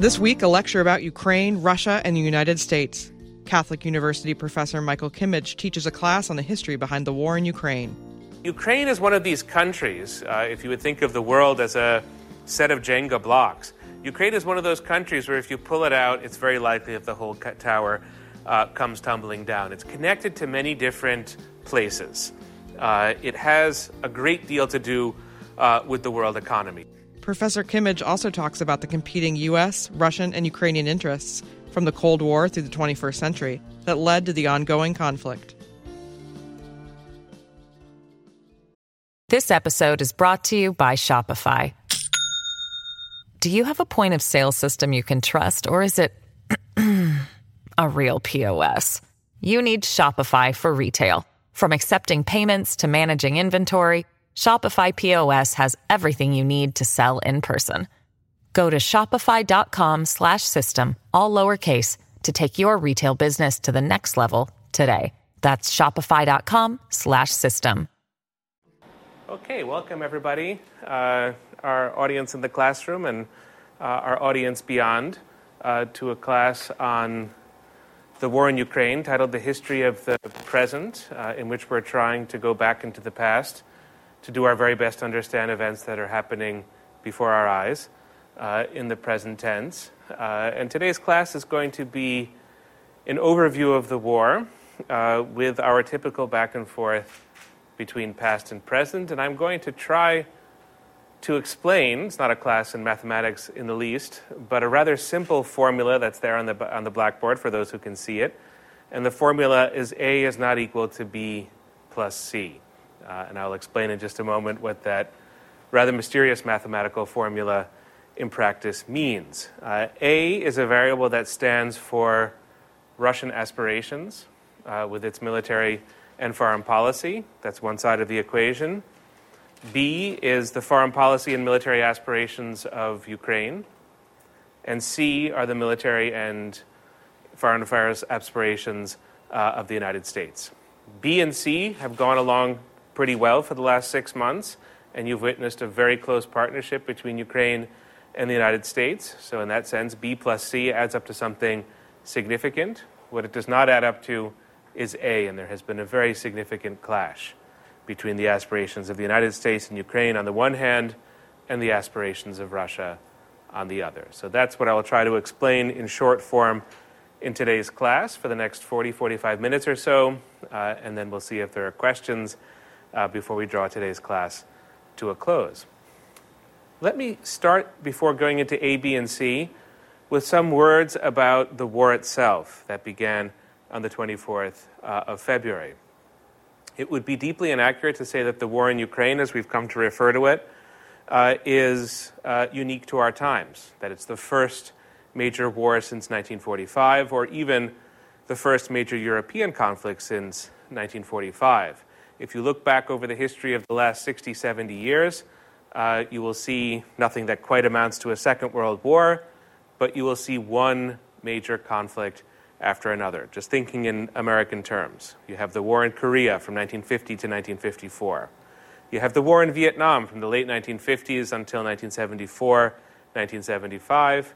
This week, a lecture about Ukraine, Russia, and the United States. Catholic University professor Michael Kimmage teaches a class on the history behind the war in Ukraine. Ukraine is one of these countries, uh, if you would think of the world as a set of Jenga blocks. Ukraine is one of those countries where if you pull it out, it's very likely that the whole tower uh, comes tumbling down. It's connected to many different places. Uh, it has a great deal to do uh, with the world economy. Professor Kimmage also talks about the competing U.S., Russian, and Ukrainian interests from the Cold War through the 21st century that led to the ongoing conflict. This episode is brought to you by Shopify. Do you have a point of sale system you can trust, or is it a real POS? You need Shopify for retail. From accepting payments to managing inventory, Shopify POS has everything you need to sell in person. Go to shopify.com/system all lowercase to take your retail business to the next level today. That's shopify.com/system. Okay, welcome everybody, uh, our audience in the classroom and uh, our audience beyond, uh, to a class on the war in Ukraine titled "The History of the Present," uh, in which we're trying to go back into the past to do our very best to understand events that are happening before our eyes uh, in the present tense. Uh, and today's class is going to be an overview of the war uh, with our typical back and forth between past and present. And I'm going to try to explain it's not a class in mathematics in the least, but a rather simple formula that's there on the, on the blackboard for those who can see it. And the formula is A is not equal to B plus C. Uh, and I'll explain in just a moment what that rather mysterious mathematical formula in practice means. Uh, a is a variable that stands for Russian aspirations uh, with its military and foreign policy. That's one side of the equation. B is the foreign policy and military aspirations of Ukraine. And C are the military and foreign affairs aspirations uh, of the United States. B and C have gone along pretty well for the last six months, and you've witnessed a very close partnership between Ukraine and the United States. So, in that sense, B plus C adds up to something significant. What it does not add up to is A, and there has been a very significant clash between the aspirations of the United States and Ukraine on the one hand, and the aspirations of Russia on the other. So, that's what I will try to explain in short form in today's class for the next 40, 45 minutes or so, uh, and then we'll see if there are questions uh, before we draw today's class to a close. Let me start before going into A, B, and C with some words about the war itself that began on the 24th uh, of February. It would be deeply inaccurate to say that the war in Ukraine, as we've come to refer to it, uh, is uh, unique to our times, that it's the first major war since 1945, or even the first major European conflict since 1945. If you look back over the history of the last 60, 70 years, uh, you will see nothing that quite amounts to a Second World War, but you will see one major conflict after another. Just thinking in American terms, you have the war in Korea from 1950 to 1954. You have the war in Vietnam from the late 1950s until 1974, 1975.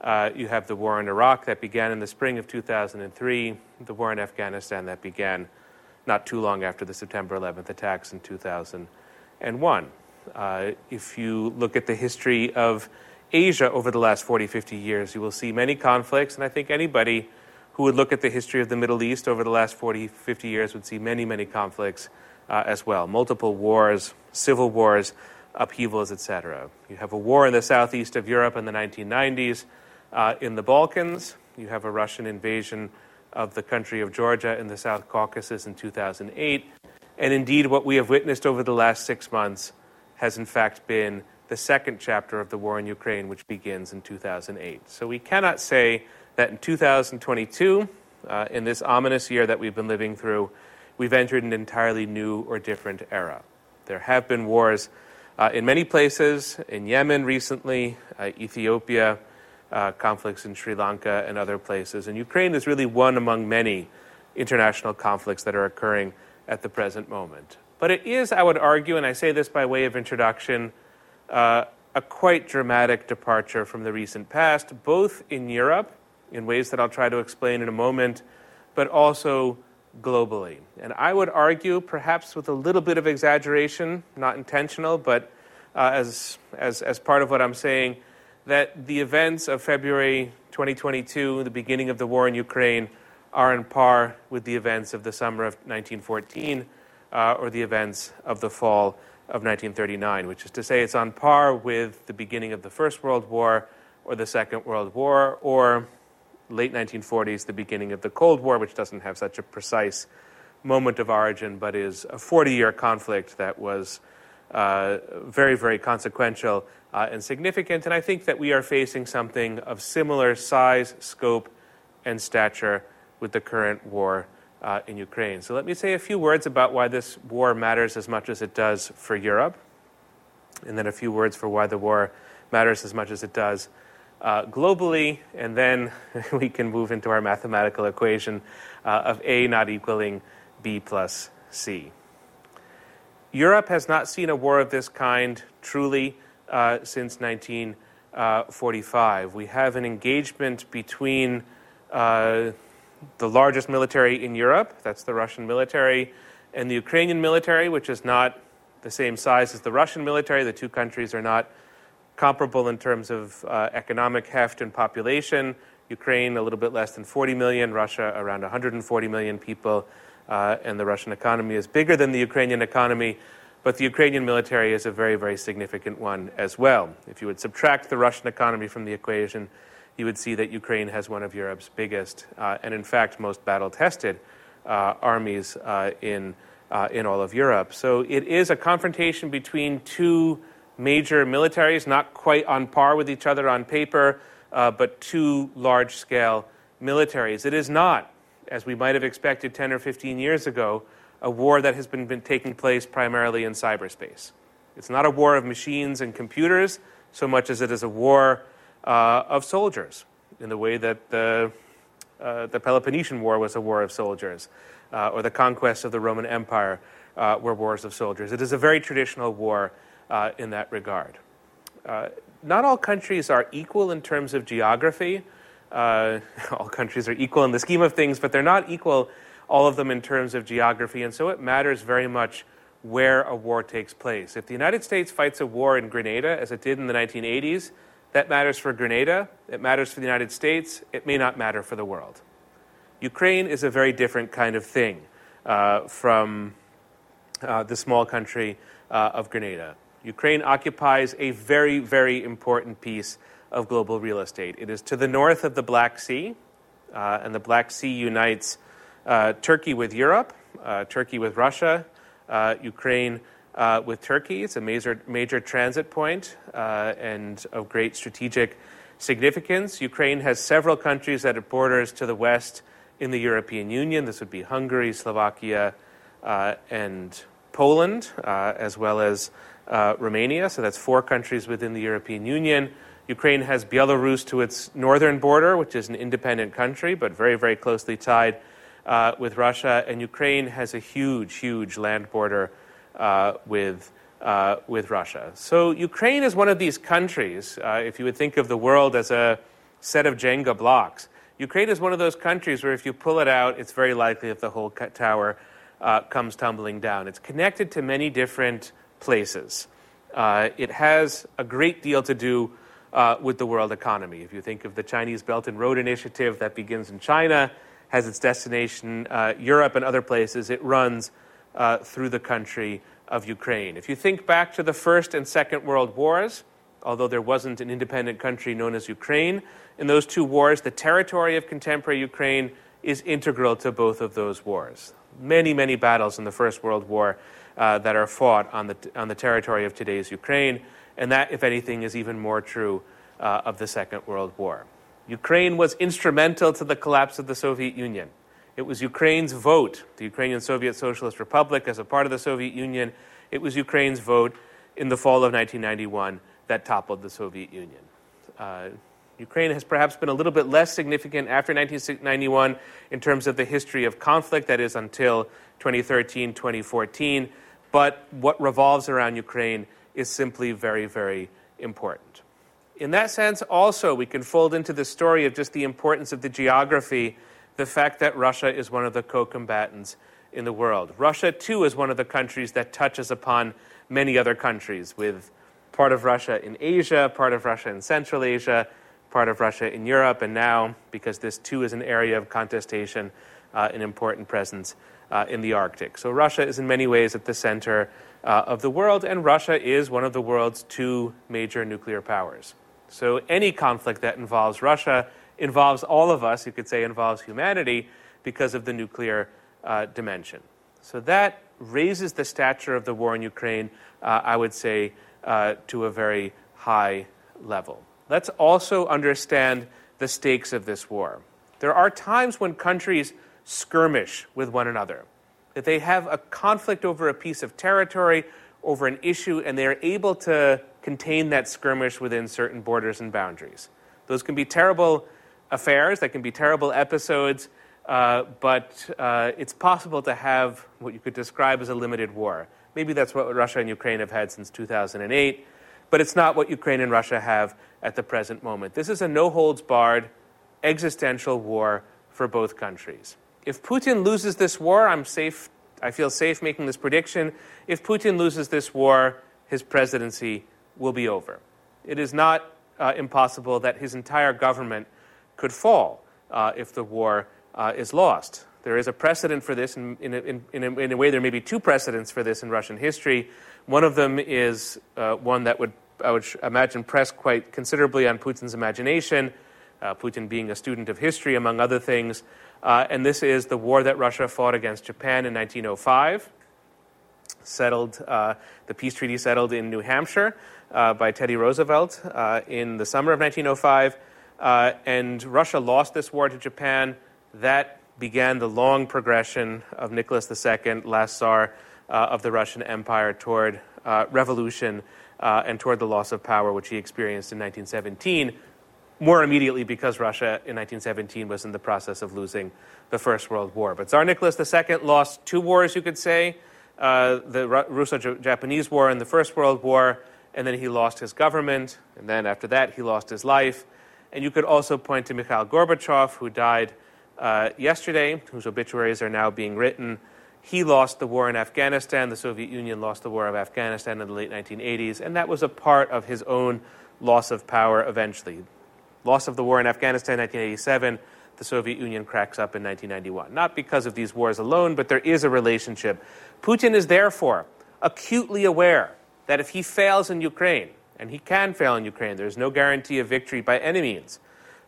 Uh, you have the war in Iraq that began in the spring of 2003, the war in Afghanistan that began not too long after the September 11th attacks in 2001. Uh, if you look at the history of Asia over the last 40, 50 years, you will see many conflicts, and I think anybody who would look at the history of the Middle East over the last 40, 50 years would see many, many conflicts uh, as well. Multiple wars, civil wars, upheavals, etc. You have a war in the southeast of Europe in the 1990s. Uh, in the Balkans, you have a Russian invasion of the country of Georgia in the South Caucasus in 2008. And indeed, what we have witnessed over the last six months has in fact been the second chapter of the war in Ukraine, which begins in 2008. So we cannot say that in 2022, uh, in this ominous year that we've been living through, we've entered an entirely new or different era. There have been wars uh, in many places, in Yemen recently, uh, Ethiopia, uh, conflicts in Sri Lanka and other places. And Ukraine is really one among many international conflicts that are occurring at the present moment. But it is, I would argue, and I say this by way of introduction, uh, a quite dramatic departure from the recent past, both in Europe, in ways that I'll try to explain in a moment, but also globally. And I would argue, perhaps with a little bit of exaggeration, not intentional, but uh, as, as, as part of what I'm saying, that the events of February 2022, the beginning of the war in Ukraine, are on par with the events of the summer of 1914 uh, or the events of the fall of 1939, which is to say, it's on par with the beginning of the First World War or the Second World War or late 1940s, the beginning of the Cold War, which doesn't have such a precise moment of origin, but is a 40 year conflict that was uh, very, very consequential uh, and significant. And I think that we are facing something of similar size, scope, and stature with the current war uh, in Ukraine. So let me say a few words about why this war matters as much as it does for Europe, and then a few words for why the war matters as much as it does uh, globally, and then we can move into our mathematical equation uh, of A not equaling B plus C. Europe has not seen a war of this kind truly uh, since 1945. We have an engagement between uh, the largest military in Europe, that's the Russian military, and the Ukrainian military, which is not the same size as the Russian military. The two countries are not comparable in terms of uh, economic heft and population. Ukraine, a little bit less than 40 million, Russia, around 140 million people, uh, and the Russian economy is bigger than the Ukrainian economy, but the Ukrainian military is a very, very significant one as well. If you would subtract the Russian economy from the equation, you would see that Ukraine has one of Europe's biggest uh, and, in fact, most battle tested uh, armies uh, in, uh, in all of Europe. So it is a confrontation between two major militaries, not quite on par with each other on paper, uh, but two large scale militaries. It is not, as we might have expected 10 or 15 years ago, a war that has been, been taking place primarily in cyberspace. It's not a war of machines and computers so much as it is a war uh, of soldiers, in the way that the, uh, the Peloponnesian War was a war of soldiers, uh, or the conquest of the Roman Empire uh, were wars of soldiers. It is a very traditional war uh, in that regard. Uh, not all countries are equal in terms of geography. all countries are equal in the scheme of things, but they're not equal, all of them, in terms of geography, and so it matters very much where a war takes place. If the United States fights a war in Grenada, as it did in the 1980s, that matters for Grenada, it matters for the United States, it may not matter for the world. Ukraine is a very different kind of thing uh, from uh, the small country uh, of Grenada. Ukraine occupies a very, very important piece of global real estate. It is to the north of the Black Sea, uh, and the Black Sea unites Turkey with Europe, uh, Turkey with Russia, Ukraine uh, with Turkey. It's a major, major transit point, uh, and of great strategic significance. Ukraine has several countries that it borders to the west in the European Union. This would be Hungary, Slovakia, uh, and Poland, uh, as well as uh, Romania. So that's four countries within the European Union. Ukraine has Belarus to its northern border, which is an independent country, but very, very closely tied uh, with Russia. And Ukraine has a huge, huge land border uh, with, uh, with Russia. So Ukraine is one of these countries, uh, if you would think of the world as a set of Jenga blocks, Ukraine is one of those countries where if you pull it out, it's very likely that the whole tower uh, comes tumbling down. It's connected to many different places. Uh, it has a great deal to do with the world economy. If you think of the Chinese Belt and Road Initiative that begins in China, has its destination Europe and other places, it runs uh, through the country of Ukraine. If you think back to the First and Second World Wars, although there wasn't an independent country known as Ukraine, in those two wars, the territory of contemporary Ukraine is integral to both of those wars. Many, many battles in the First World War uh, that are fought on the, on the territory of today's Ukraine, and that, if anything, is even more true uh, of the Second World War. Ukraine was instrumental to the collapse of the Soviet Union. It was Ukraine's vote, the Ukrainian Soviet Socialist Republic, as a part of the Soviet Union. It was Ukraine's vote in the fall of 1991 that toppled the Soviet Union. Uh, Ukraine has perhaps been a little bit less significant after 1991 in terms of the history of conflict, that is, until 2013, 2014. But what revolves around Ukraine is simply very, very important. In that sense, also, we can fold into the story of just the importance of the geography the fact that Russia is one of the co combatants in the world. Russia, too, is one of the countries that touches upon many other countries, with part of Russia in Asia, part of Russia in Central Asia, part of Russia in Europe, and now, because this too is an area of contestation, uh, an important presence uh, in the Arctic. So Russia is in many ways at the center uh, of the world, and Russia is one of the world's two major nuclear powers. So any conflict that involves Russia involves all of us, you could say involves humanity, because of the nuclear uh, dimension. So that raises the stature of the war in Ukraine, uh, I would say, uh, to a very high level. Let's also understand the stakes of this war. There are times when countries skirmish with one another, that they have a conflict over a piece of territory, over an issue, and they're able to contain that skirmish within certain borders and boundaries. Those can be terrible affairs, that can be terrible episodes, uh, but uh, it's possible to have what you could describe as a limited war. Maybe that's what Russia and Ukraine have had since 2008, but it's not what Ukraine and Russia have at the present moment. This is a no holds barred existential war for both countries. If Putin loses this war, I'm safe, I feel safe making this prediction. If Putin loses this war, his presidency will be over. It is not uh, impossible that his entire government could fall uh, if the war uh, is lost. There is a precedent for this. In, in, in, in, a, in a way, there may be two precedents for this in Russian history. One of them is uh, one that would, I would imagine, press quite considerably on Putin's imagination, uh, Putin being a student of history, among other things. Uh, and this is the war that Russia fought against Japan in 1905. Settled, uh, the peace treaty settled in New Hampshire uh, by Teddy Roosevelt in the summer of 1905. and Russia lost this war to Japan that began the long progression of Nicholas II, last Tsar uh, of the Russian Empire, toward uh, revolution uh, and toward the loss of power, which he experienced in 1917, more immediately because Russia in 1917 was in the process of losing the First World War. But Tsar Nicholas II lost two wars, you could say uh, the Russo Japanese War and the First World War, and then he lost his government, and then after that, he lost his life. And you could also point to Mikhail Gorbachev, who died uh, yesterday, whose obituaries are now being written. He lost the war in Afghanistan. The Soviet Union lost the war of Afghanistan in the late 1980s, and that was a part of his own loss of power eventually. Loss of the war in Afghanistan 1987, the Soviet Union cracks up in 1991. Not because of these wars alone, but there is a relationship. Putin is therefore acutely aware that if he fails in Ukraine, and he can fail in Ukraine, there's no guarantee of victory by any means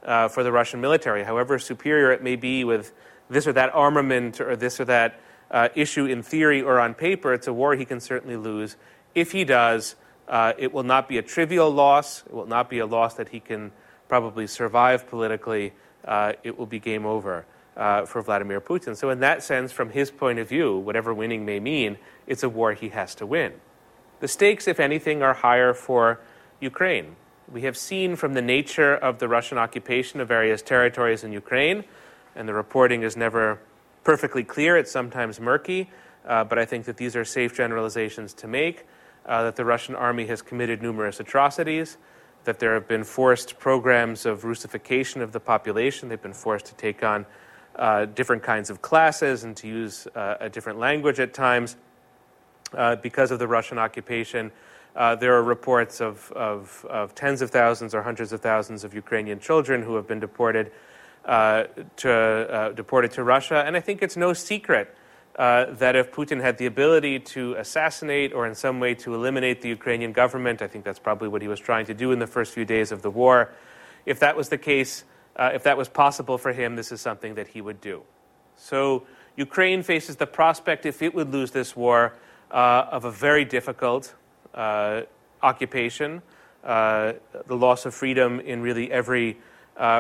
uh, for the Russian military, however superior it may be with this or that armament or this or that uh, issue in theory or on paper. It's a war he can certainly lose. If he does, uh, it will not be a trivial loss. It will not be a loss that he can probably survive politically. Uh, it will be game over. Uh, for Vladimir Putin. So, in that sense, from his point of view, whatever winning may mean, it's a war he has to win. The stakes, if anything, are higher for Ukraine. We have seen from the nature of the Russian occupation of various territories in Ukraine, and the reporting is never perfectly clear, it's sometimes murky, uh, but I think that these are safe generalizations to make, uh, that the Russian army has committed numerous atrocities, that there have been forced programs of Russification of the population, they've been forced to take on uh, different kinds of classes and to use uh, a different language at times uh, because of the Russian occupation. Uh, there are reports of, of, of, tens of thousands or hundreds of thousands of Ukrainian children who have been deported uh, to, uh, deported to Russia. And I think it's no secret uh, that if Putin had the ability to assassinate or in some way to eliminate the Ukrainian government, I think that's probably what he was trying to do in the first few days of the war. If that was the case, uh, if that was possible for him, this is something that he would do. So Ukraine faces the prospect, if it would lose this war, uh, of a very difficult uh, occupation, uh, the loss of freedom in really every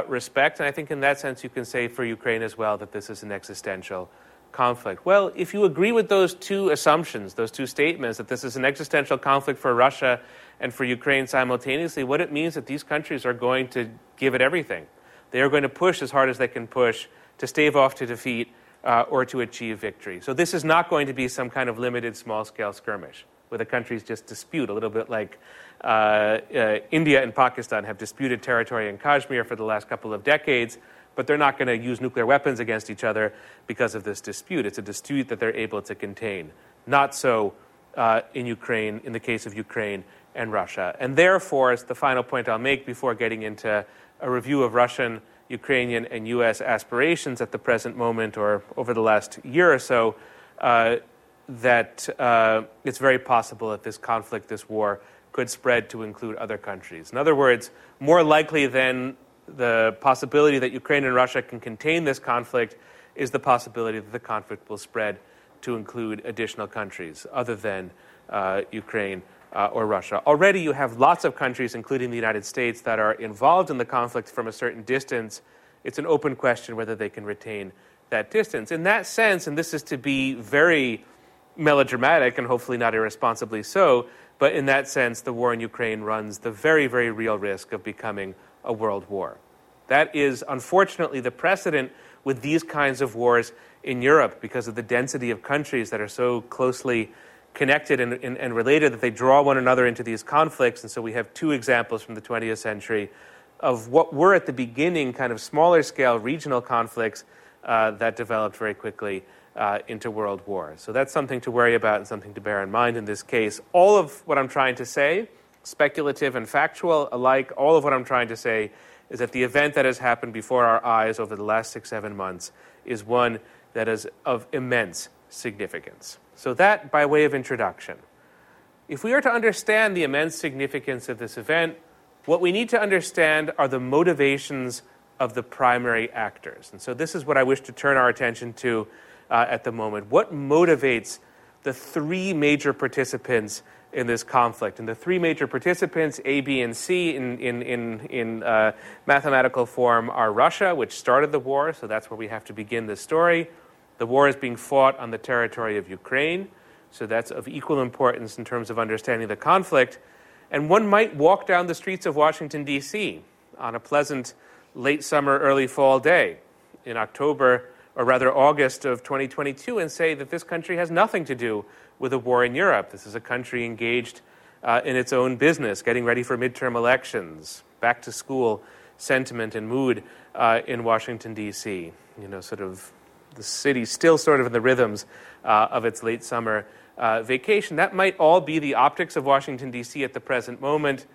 respect. And I think in that sense, you can say for Ukraine as well that this is an existential conflict. Well, if you agree with those two assumptions, those two statements, that this is an existential conflict for Russia and for Ukraine simultaneously, what it means that these countries are going to give it everything. They are going to push as hard as they can push to stave off to defeat uh, or to achieve victory. So this is not going to be some kind of limited small scale skirmish. where the countries just dispute, a little bit like uh, uh, India and Pakistan have disputed territory in Kashmir for the last couple of decades, but they're not going to use nuclear weapons against each other because of this dispute. It's a dispute that they're able to contain. Not so uh, in Ukraine, in the case of Ukraine and Russia. And therefore, it's the final point I'll make before getting into a review of Russian, Ukrainian, and U.S. aspirations at the present moment or over the last year or so, uh, that uh, it's very possible that this conflict, this war, could spread to include other countries. In other words, more likely than the possibility that Ukraine and Russia can contain this conflict is the possibility that the conflict will spread to include additional countries other than uh, Ukraine uh, or Russia. Already, you have lots of countries, including the United States, that are involved in the conflict from a certain distance. It's an open question whether they can retain that distance. In that sense, and this is to be very melodramatic and hopefully not irresponsibly so, but in that sense, the war in Ukraine runs the very, very real risk of becoming a world war. That is unfortunately the precedent with these kinds of wars in Europe because of the density of countries that are so closely connected and, and, and, related that they draw one another into these conflicts. And so we have two examples from the 20th century of what were at the beginning kind of smaller scale regional conflicts uh, that developed very quickly uh, into world war. So that's something to worry about and something to bear in mind in this case. All of what I'm trying to say, speculative and factual alike, all of what I'm trying to say is that the event that has happened before our eyes over the last six, seven months is one that is of immense significance. So, that by way of introduction. If we are to understand the immense significance of this event, what we need to understand are the motivations of the primary actors. And so, this is what I wish to turn our attention to uh, at the moment. What motivates the three major participants in this conflict? And the three major participants, A, B, and C, in, in, in, in uh, mathematical form, are Russia, which started the war, so that's where we have to begin the story. The war is being fought on the territory of Ukraine, so that's of equal importance in terms of understanding the conflict. And one might walk down the streets of Washington, D.C. on a pleasant late summer, early fall day in October or rather August of 2022, and say that this country has nothing to do with a war in Europe. This is a country engaged uh, in its own business, getting ready for midterm elections, back to school sentiment and mood uh, in Washington, D.C. You know, sort of the city still sort of in the rhythms uh, of its late summer uh, vacation. That might all be the optics of Washington, D.C. at the present moment,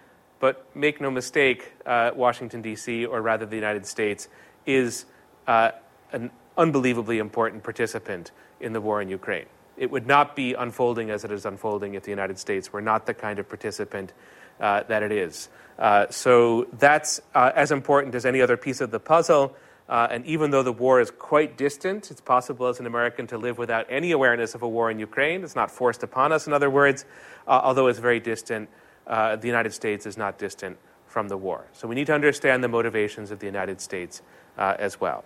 but make no mistake, uh, Washington, D.C., or rather the United States, is uh, an unbelievably important participant in the war in Ukraine. It would not be unfolding as it is unfolding if the United States were not the kind of participant uh, that it is. Uh, so that's uh, as important as any other piece of the puzzle. Uh, and even though the war is quite distant, it's possible as an American to live without any awareness of a war in Ukraine. It's not forced upon us, in other words, uh, although it's very distant. Uh, the United States is not distant from the war. So we need to understand the motivations of the United States as well.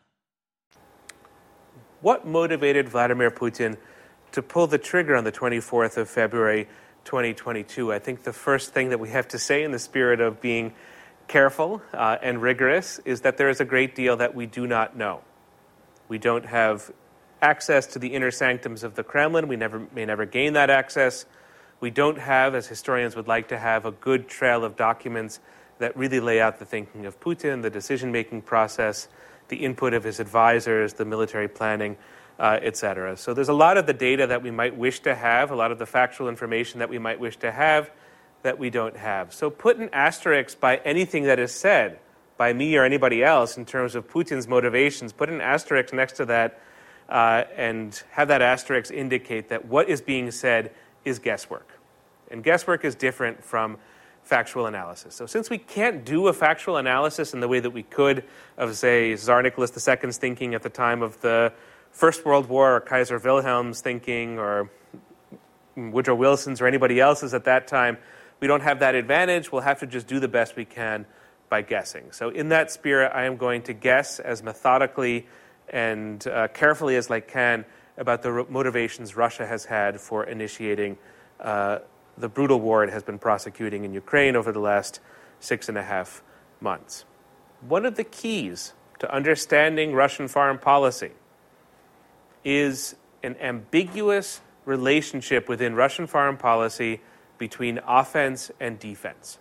What motivated Vladimir Putin to pull the trigger on the 24th of February 2022? I think the first thing that we have to say, in the spirit of being careful uh, and rigorous, is that there is a great deal that we do not know. We don't have access to the inner sanctums of the Kremlin. We never, may never gain that access. We don't have, as historians would like to have, a good trail of documents that really lay out the thinking of Putin, the decision making process, the input of his advisors, the military planning, uh, et cetera. So there's a lot of the data that we might wish to have, a lot of the factual information that we might wish to have that we don't have. So put an asterisk by anything that is said by me or anybody else in terms of Putin's motivations. Put an asterisk next to that uh, and have that asterisk indicate that what is being said is guesswork. And guesswork is different from factual analysis. So, since we can't do a factual analysis in the way that we could of, say, Tsar Nicholas II's thinking at the time of the First World War, or Kaiser Wilhelm's thinking, or Woodrow Wilson's or anybody else's at that time. We don't have that advantage. We'll have to just do the best we can by guessing. So, in that spirit, I am going to guess as methodically and uh, carefully as I can about the motivations Russia has had for initiating uh, the brutal war it has been prosecuting in Ukraine over the last six and a half months. One of the keys to understanding Russian foreign policy is an ambiguous relationship within Russian foreign policy between offense and defense.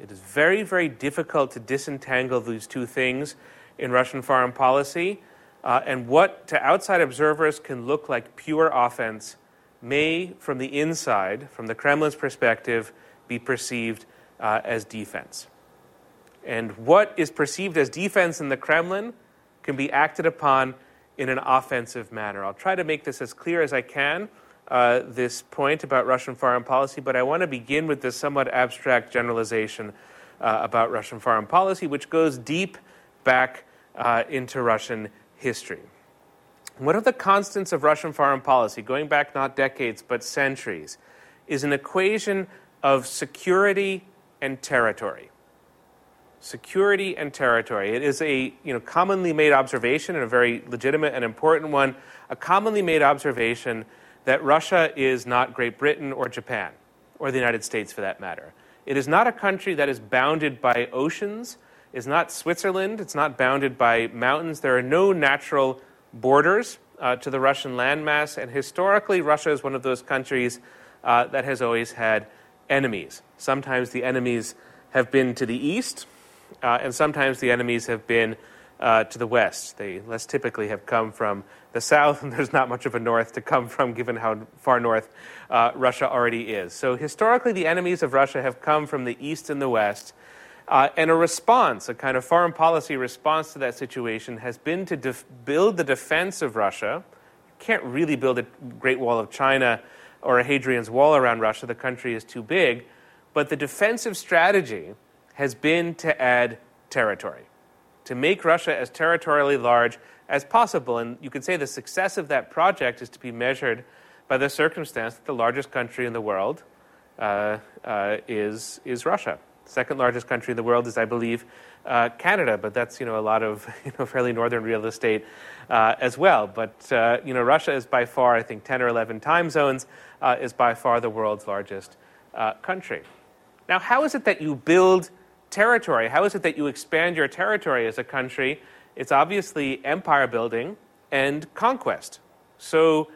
It is very, very difficult to disentangle these two things in Russian foreign policy. Uh, and what to outside observers can look like pure offense may, from the inside, from the Kremlin's perspective, be perceived uh, as defense. And what is perceived as defense in the Kremlin can be acted upon in an offensive manner. I'll try to make this as clear as I can, uh, this point about Russian foreign policy, but I want to begin with this somewhat abstract generalization uh, about Russian foreign policy, which goes deep back uh, into Russian history. One of the constants of Russian foreign policy, going back not decades but centuries, is an equation of security and territory security and territory. It is a you know, commonly made observation and a very legitimate and important one, a commonly made observation that Russia is not Great Britain or Japan, or the United States for that matter. It is not a country that is bounded by oceans, it's not Switzerland, it's not bounded by mountains. There are no natural borders uh, to the Russian landmass, and historically, Russia is one of those countries uh, that has always had enemies. Sometimes the enemies have been to the east, uh, and sometimes the enemies have been uh, to the west. They less typically have come from the south, and there's not much of a north to come from given how far north uh, Russia already is. So historically, the enemies of Russia have come from the east and the west. Uh, and a response, a kind of foreign policy response to that situation, has been to def- build the defense of Russia. You can't really build a Great Wall of China or a Hadrian's Wall around Russia, the country is too big. But the defensive strategy has been to add territory, to make Russia as territorially large as possible. And you could say the success of that project is to be measured by the circumstance that the largest country in the world uh, uh, is, is Russia. Second largest country in the world is, I believe, uh, Canada, but that's you know a lot of you know fairly northern real estate uh, as well. But uh, you know Russia is by far, I think, 10 or 11 time zones, uh, is by far the world's largest country. Now, how is it that you build territory. How is it that you expand your territory as a country? It's obviously empire building and conquest. So,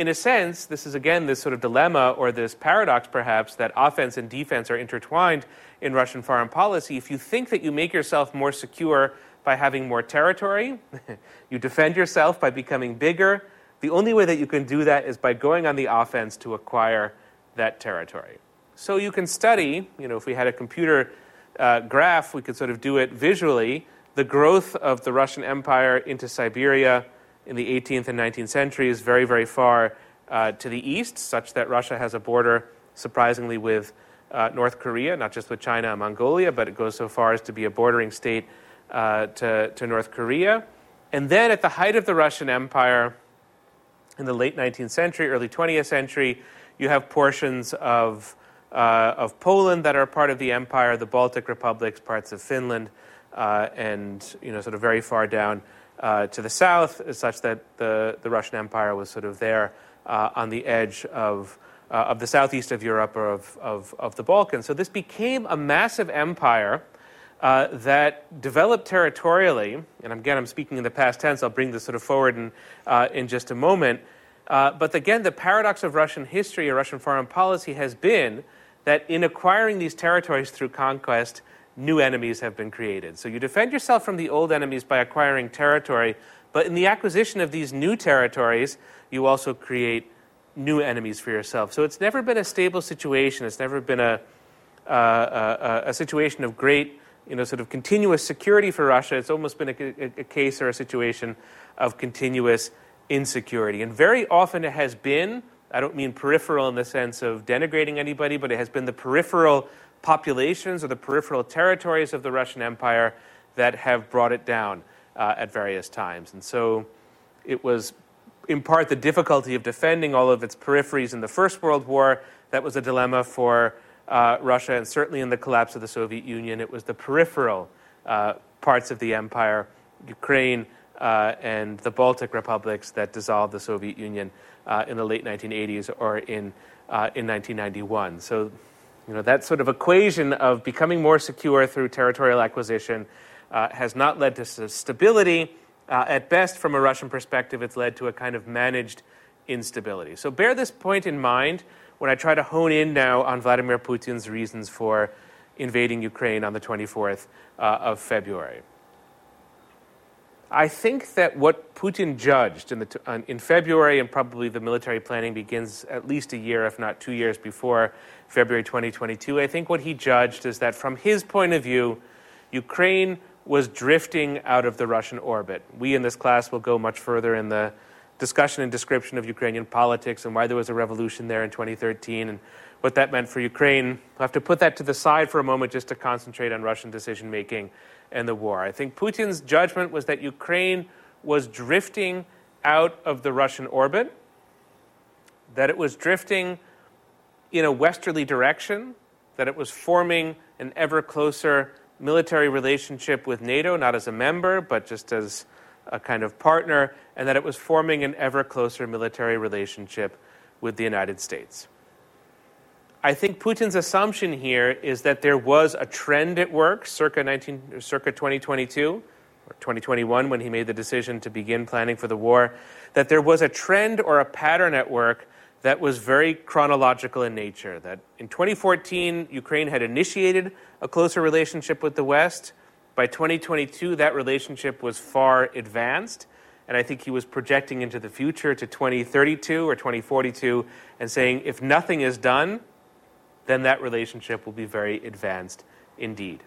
in a sense, this is again this sort of dilemma or this paradox, perhaps, that offense and defense are intertwined in Russian foreign policy. If you think that you make yourself more secure by having more territory, you defend yourself by becoming bigger. The only way that you can do that is by going on the offense to acquire that territory. So you can study, you know, if we had a computer uh, graph, we could sort of do it visually, the growth of the Russian Empire into Siberia in the 18th and 19th centuries, very, very far uh, to the east, such that Russia has a border, surprisingly, with uh, North Korea, not just with China and Mongolia, but it goes so far as to be a bordering state uh, to, to North Korea. And then at the height of the Russian Empire, in the late 19th century, early 20th century, you have portions of uh, of Poland that are part of the empire, the Baltic republics, parts of Finland, uh, and you know, sort of very far down uh, to the south, such that the, the Russian Empire was sort of there uh, on the edge of, uh, of the southeast of Europe or of, of, of, the Balkans. So this became a massive empire uh, that developed territorially, and again, I'm speaking in the past tense, I'll bring this sort of forward in, in just a moment. but again, the paradox of Russian history or Russian foreign policy has been that in acquiring these territories through conquest, new enemies have been created. So you defend yourself from the old enemies by acquiring territory, but in the acquisition of these new territories, you also create new enemies for yourself. So it's never been a stable situation. It's never been a, uh, a, a, situation of great, you know, sort of continuous security for Russia. It's almost been a, a case or a situation of continuous insecurity. And very often it has been I don't mean peripheral in the sense of denigrating anybody, but it has been the peripheral populations or the peripheral territories of the Russian Empire that have brought it down uh, at various times. And so it was in part, the difficulty of defending all of its peripheries in the First World War. That was a dilemma for uh, Russia, and certainly in the collapse of the Soviet Union, it was the peripheral uh, parts of the empire, Ukraine uh, and the Baltic republics, that dissolved the Soviet Union uh, in the late 1980s or in, uh, in 1991. So, you know, that sort of equation of becoming more secure through territorial acquisition uh, has not led to stability. at best, from a Russian perspective, it's led to a kind of managed instability. So bear this point in mind when I try to hone in now on Vladimir Putin's reasons for invading Ukraine on the 24th uh, of February. I think that what Putin judged in, the in February, and probably the military planning begins at least a year, if not two years before February 2022, I think what he judged is that from his point of view, Ukraine was drifting out of the Russian orbit. We in this class will go much further in the discussion and description of Ukrainian politics and why there was a revolution there in 2013 and what that meant for Ukraine. We'll have to put that to the side for a moment just to concentrate on Russian decision making and the war. I think Putin's judgment was that Ukraine was drifting out of the Russian orbit, that it was drifting in a westerly direction, that it was forming an ever closer military relationship with NATO, not as a member, but just as a kind of partner, and that it was forming an ever closer military relationship with the United States. I think Putin's assumption here is that there was a trend at work circa, 19, circa 2022 or 2021 when he made the decision to begin planning for the war, that there was a trend or a pattern at work that was very chronological in nature. That in 2014, Ukraine had initiated a closer relationship with the West. By 2022, that relationship was far advanced, and I think he was projecting into the future to 2032 or 2042 and saying, if nothing is done, then that relationship will be very advanced indeed.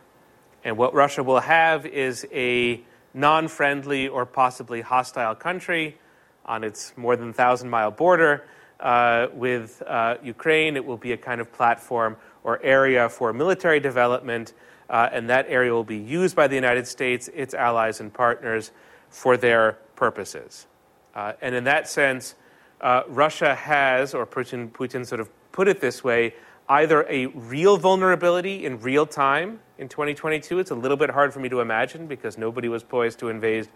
And what Russia will have is a non friendly or possibly hostile country on its more than 1,000 mile border uh, with uh, Ukraine. It will be a kind of platform or area for military development uh, and that area will be used by the United States, its allies, and partners for their purposes. Uh, and in that sense, uh, Russia has, or Putin, Putin sort of put it this way, either a real vulnerability in real time in 2022. It's a little bit hard for me to imagine because nobody was poised to invade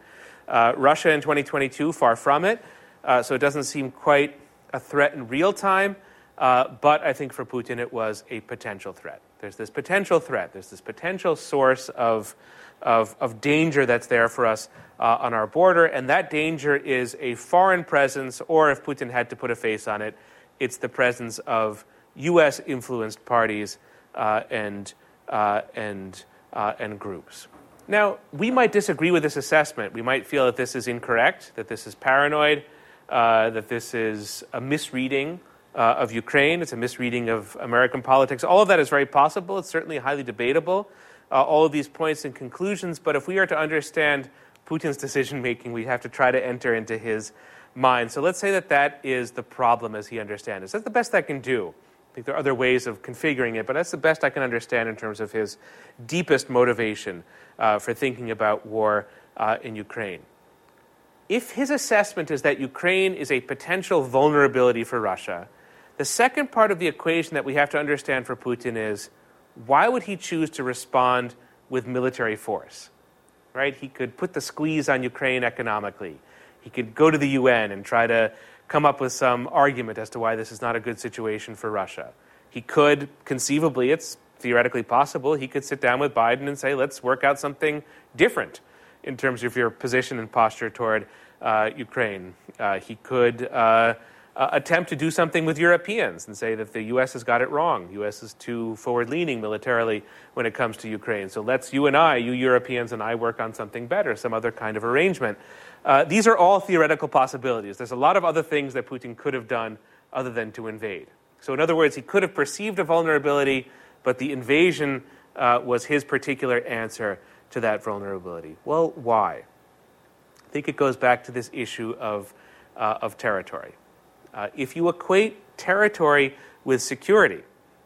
uh, Russia in 2022, far from it. Uh, so it doesn't seem quite a threat in real time. Uh, but I think for Putin it was a potential threat. There's this potential threat, there's this potential source of, of, of danger that's there for us uh, on our border, and that danger is a foreign presence, or if Putin had to put a face on it, it's the presence of US influenced parties uh, and, uh, and, uh, and groups. Now, we might disagree with this assessment. We might feel that this is incorrect, that this is paranoid, uh, that this is a misreading uh, of Ukraine. It's a misreading of American politics. All of that is very possible. It's certainly highly debatable, all of these points and conclusions. But if we are to understand Putin's decision making, we have to try to enter into his mind. So let's say that that is the problem as he understands it. That's the best I can do. Think there are other ways of configuring it, but that's the best I can understand in terms of his deepest motivation uh, for thinking about war uh, in Ukraine. If his assessment is that Ukraine is a potential vulnerability for Russia, the second part of the equation that we have to understand for Putin is why would he choose to respond with military force? Right? He could put the squeeze on Ukraine economically. He could go to the UN and try to come up with some argument as to why this is not a good situation for Russia. He could, conceivably, it's theoretically possible, he could sit down with Biden and say, let's work out something different in terms of your position and posture toward uh, Ukraine. Uh, he could. Uh, attempt to do something with Europeans and say that the U.S. has got it wrong. U.S. is too forward-leaning militarily when it comes to Ukraine. So let's you and I, you Europeans and I, work on something better, some other kind of arrangement. Uh, these are all theoretical possibilities. There's a lot of other things that Putin could have done other than to invade. So in other words, he could have perceived a vulnerability, but the invasion uh, was his particular answer to that vulnerability. Well, why? I think it goes back to this issue of, uh, of territory. Uh, if you equate territory with security,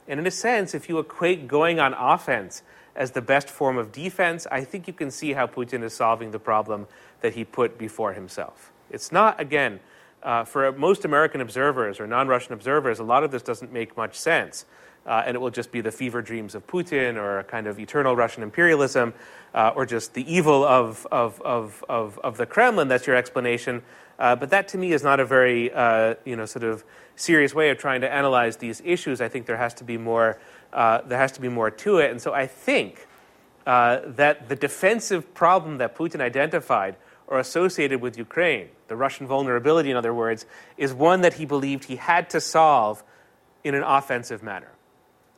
and in a sense, if you equate going on offense as the best form of defense, I think you can see how Putin is solving the problem that he put before himself. It's not, again, uh, for most American observers or non Russian observers, a lot of this doesn't make much sense. Uh, and it will just be the fever dreams of Putin or a kind of eternal Russian imperialism uh, or just the evil of, of, of, of, of the Kremlin. That's your explanation. Uh, but that to me is not a very uh, you know, sort of serious way of trying to analyze these issues. I think there has to be more, uh, there has to be more to it. And so I think uh, that the defensive problem that Putin identified or associated with Ukraine, the Russian vulnerability, in other words, is one that he believed he had to solve in an offensive manner.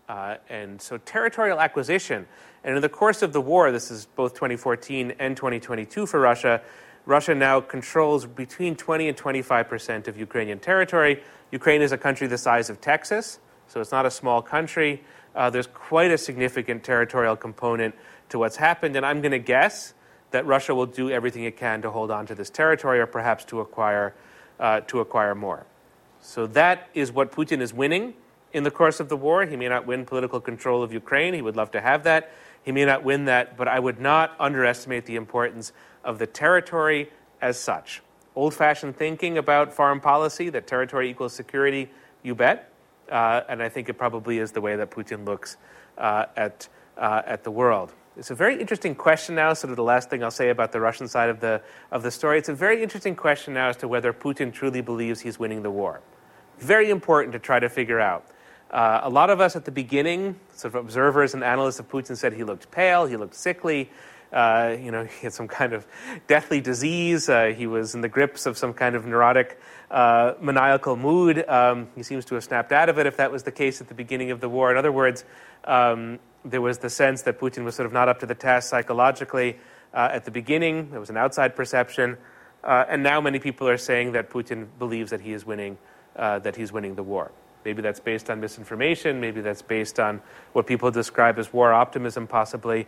Uh, and so territorial acquisition, and in the course of the war, this is both 2014 and 2022 for Russia, Russia now controls between 20 and 25 percent of Ukrainian territory. Ukraine is a country the size of Texas, so it's not a small country. Uh, there's quite a significant territorial component to what's happened, and I'm going to guess that Russia will do everything it can to hold on to this territory or perhaps to acquire, uh, to acquire more. So that is what Putin is winning in the course of the war. He may not win political control of Ukraine. He would love to have that. He may not win that, but I would not underestimate the importance of the territory as such. Old fashioned thinking about foreign policy, that territory equals security, you bet. Uh, and I think it probably is the way that Putin looks uh, at, uh, at the world. It's a very interesting question now, sort of the last thing I'll say about the Russian side of the, of the story. It's a very interesting question now as to whether Putin truly believes he's winning the war. Very important to try to figure out. Uh, a lot of us at the beginning, sort of observers and analysts of Putin, said he looked pale, he looked sickly, uh, you know, he had some kind of deathly disease, uh, he was in the grips of some kind of neurotic, uh, maniacal mood. Um, he seems to have snapped out of it if that was the case at the beginning of the war. In other words, um, there was the sense that Putin was sort of not up to the task psychologically uh, at the beginning. There was an outside perception. Uh, and now many people are saying that Putin believes that he is winning, that he's winning the war. Maybe that's based on misinformation. Maybe that's based on what people describe as war optimism, possibly.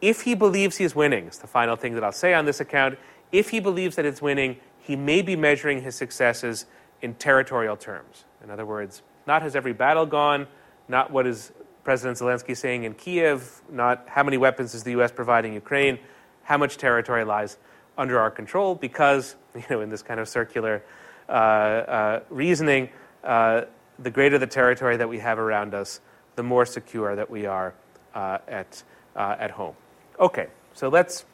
If he believes he's winning, it's the final thing that I'll say on this account. If he believes that it's winning, he may be measuring his successes in territorial terms. In other words, not has every battle gone, not what is President Zelensky saying in Kiev, not how many weapons is the U.S. providing Ukraine, how much territory lies under our control, because, you know, in this kind of circular uh, uh, reasoning, uh, the greater the territory that we have around us, the more secure that we are uh, at, uh, at home. Okay, so let's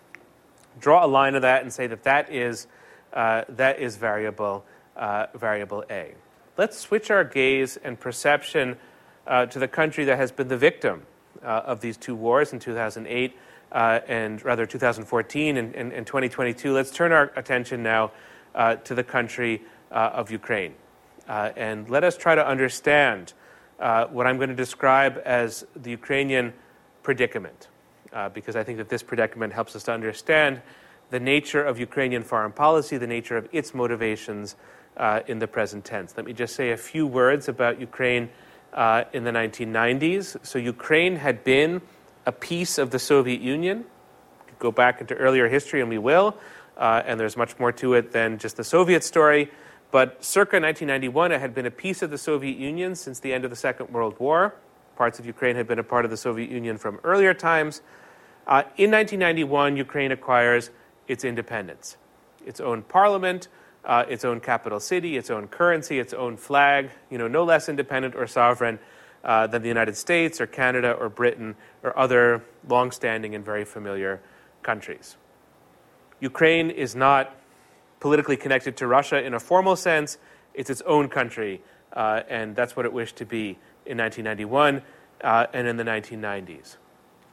draw a line of that and say that that is, uh, that is variable, variable A. Let's switch our gaze and perception uh, to the country that has been the victim uh, of these two wars in 2008 uh, and rather 2014 and, and, and, 2022. Let's turn our attention now uh, to the country uh, of Ukraine. Uh, and let us try to understand what I'm going to describe as the Ukrainian predicament, because I think that this predicament helps us to understand the nature of Ukrainian foreign policy, the nature of its motivations in the present tense. Let me just say a few words about Ukraine uh, in the 1990s. So Ukraine had been a piece of the Soviet Union. Go back into earlier history, and we will. Uh, and there's much more to it than just the Soviet story. But circa 1991, it had been a piece of the Soviet Union since the end of the Second World War. Parts of Ukraine had been a part of the Soviet Union from earlier times. Uh, in 1991, Ukraine acquires its independence, its own parliament, uh, its own capital city, its own currency, its own flag, you know, no less independent or sovereign uh, than the United States or Canada or Britain or other long-standing and very familiar countries. Ukraine is not politically connected to Russia in a formal sense. It's its own country, uh, and that's what it wished to be in 1991 uh, and in the 1990s.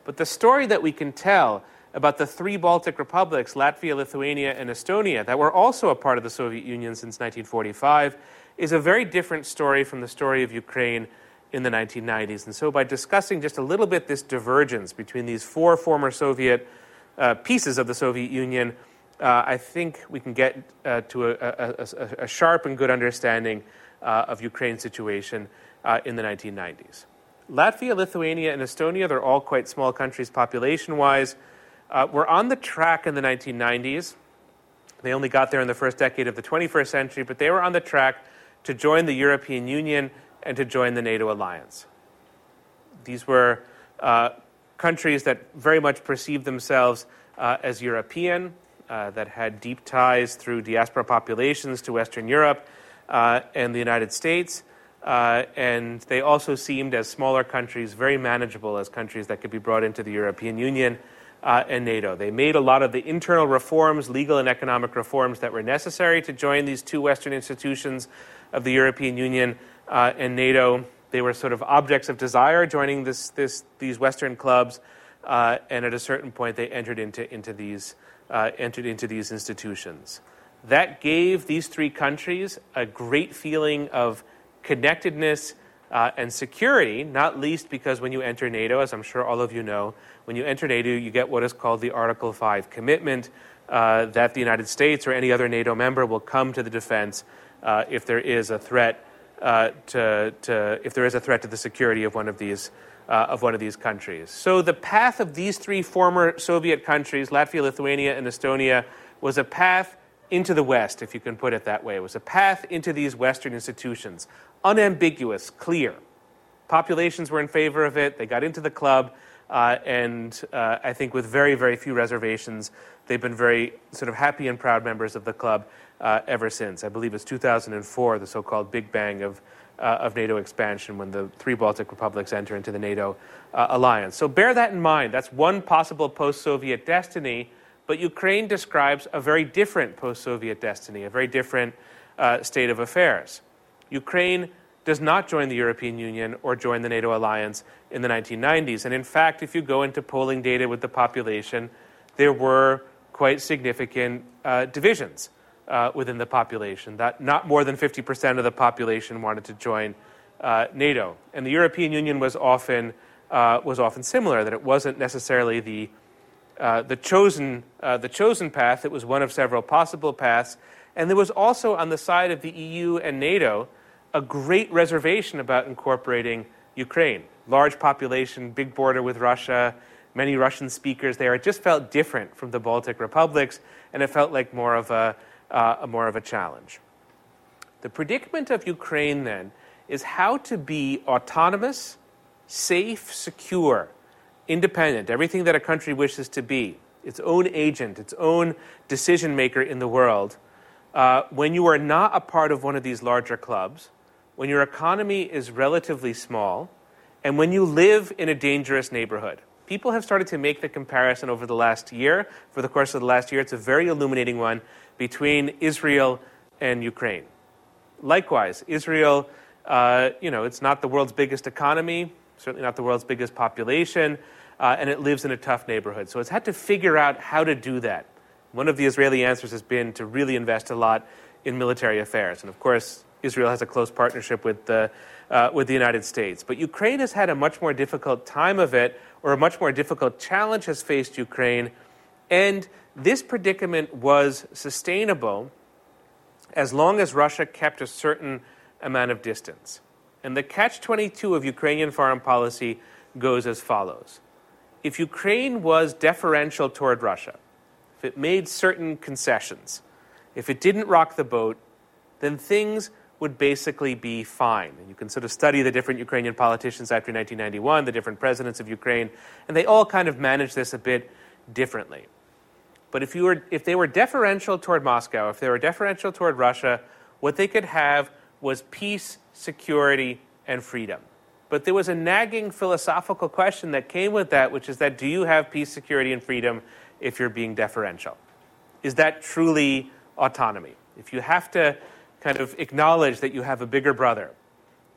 But the story that we can tell about the three Baltic republics, Latvia, Lithuania, and Estonia, that were also a part of the Soviet Union since 1945, is a very different story from the story of Ukraine in the 1990s. And so, by discussing just a little bit this divergence between these four former Soviet uh, pieces of the Soviet Union, uh, I think we can get uh, to a, a, a, a, sharp and good understanding uh, of Ukraine's situation uh, in the 1990s. Latvia, Lithuania, and Estonia, they're all quite small countries population wise. Uh, were on the track in the 1990s. They only got there in the first decade of the 21st century, but they were on the track to join the European Union and to join the NATO alliance. These were uh, countries that very much perceived themselves as European. Uh, that had deep ties through diaspora populations to Western Europe uh, and the United States. Uh, and they also seemed, as smaller countries, very manageable as countries that could be brought into the European Union uh, and NATO. They made a lot of the internal reforms, legal and economic reforms, that were necessary to join these two Western institutions of the European Union uh, and NATO. They were sort of objects of desire joining this, this, these Western clubs, and at a certain point, they entered into, into, these, uh, entered into these institutions. That gave these three countries a great feeling of connectedness uh, and security, not least because when you enter NATO, as I'm sure all of you know, when you enter NATO, you get what is called the Article 5 commitment uh, that the United States or any other NATO member will come to the defense uh, if there is a threat uh, to, to, if there is a threat to the security of one of these uh, of one of these countries. So the path of these three former Soviet countries, Latvia, Lithuania, and Estonia, was a path into the West, if you can put it that way. It was a path into these Western institutions, unambiguous, clear. Populations were in favor of it. They got into the club. Uh, and uh, I think with very, very few reservations, they've been very sort of happy and proud members of the club uh, ever since. I believe it's 2004, the so called Big Bang of, uh, of NATO expansion, when the three Baltic republics enter into the NATO uh, alliance. So bear that in mind. That's one possible post Soviet destiny, but Ukraine describes a very different post Soviet destiny, a very different uh, state of affairs. Ukraine does not join the European Union or join the NATO alliance in the 1990s. And in fact, if you go into polling data with the population, there were quite significant uh, divisions uh, within the population. That not more than 50% of the population wanted to join uh, NATO, and the European Union was often uh, was often similar. That it wasn't necessarily the uh, the chosen uh, the chosen path. It was one of several possible paths, and there was also on the side of the EU and NATO a great reservation about incorporating Ukraine. Large population, big border with Russia, many Russian speakers there. It just felt different from the Baltic republics, and it felt like more of a, uh, more of a challenge. The predicament of Ukraine then is how to be autonomous, safe, secure, independent, everything that a country wishes to be, its own agent, its own decision maker in the world, uh, when you are not a part of one of these larger clubs, when your economy is relatively small, and when you live in a dangerous neighborhood. People have started to make the comparison over the last year. For the course of the last year, it's a very illuminating one between Israel and Ukraine. Likewise, Israel, uh, you know, it's not the world's biggest economy, certainly not the world's biggest population, uh, and it lives in a tough neighborhood. So it's had to figure out how to do that. One of the Israeli answers has been to really invest a lot in military affairs. And of course, Israel has a close partnership with the, uh, with the United States. But Ukraine has had a much more difficult time of it, or a much more difficult challenge has faced Ukraine. And this predicament was sustainable as long as Russia kept a certain amount of distance. And the catch 22 of Ukrainian foreign policy goes as follows If Ukraine was deferential toward Russia, if it made certain concessions, if it didn't rock the boat, then things would basically be fine. And you can sort of study the different Ukrainian politicians after 1991, the different presidents of Ukraine, and they all kind of manage this a bit differently. But if, you were, if they were deferential toward Moscow, if they were deferential toward Russia, what they could have was peace, security, and freedom. But there was a nagging philosophical question that came with that, which is that do you have peace, security, and freedom if you're being deferential? Is that truly autonomy? If you have to kind of acknowledge that you have a bigger brother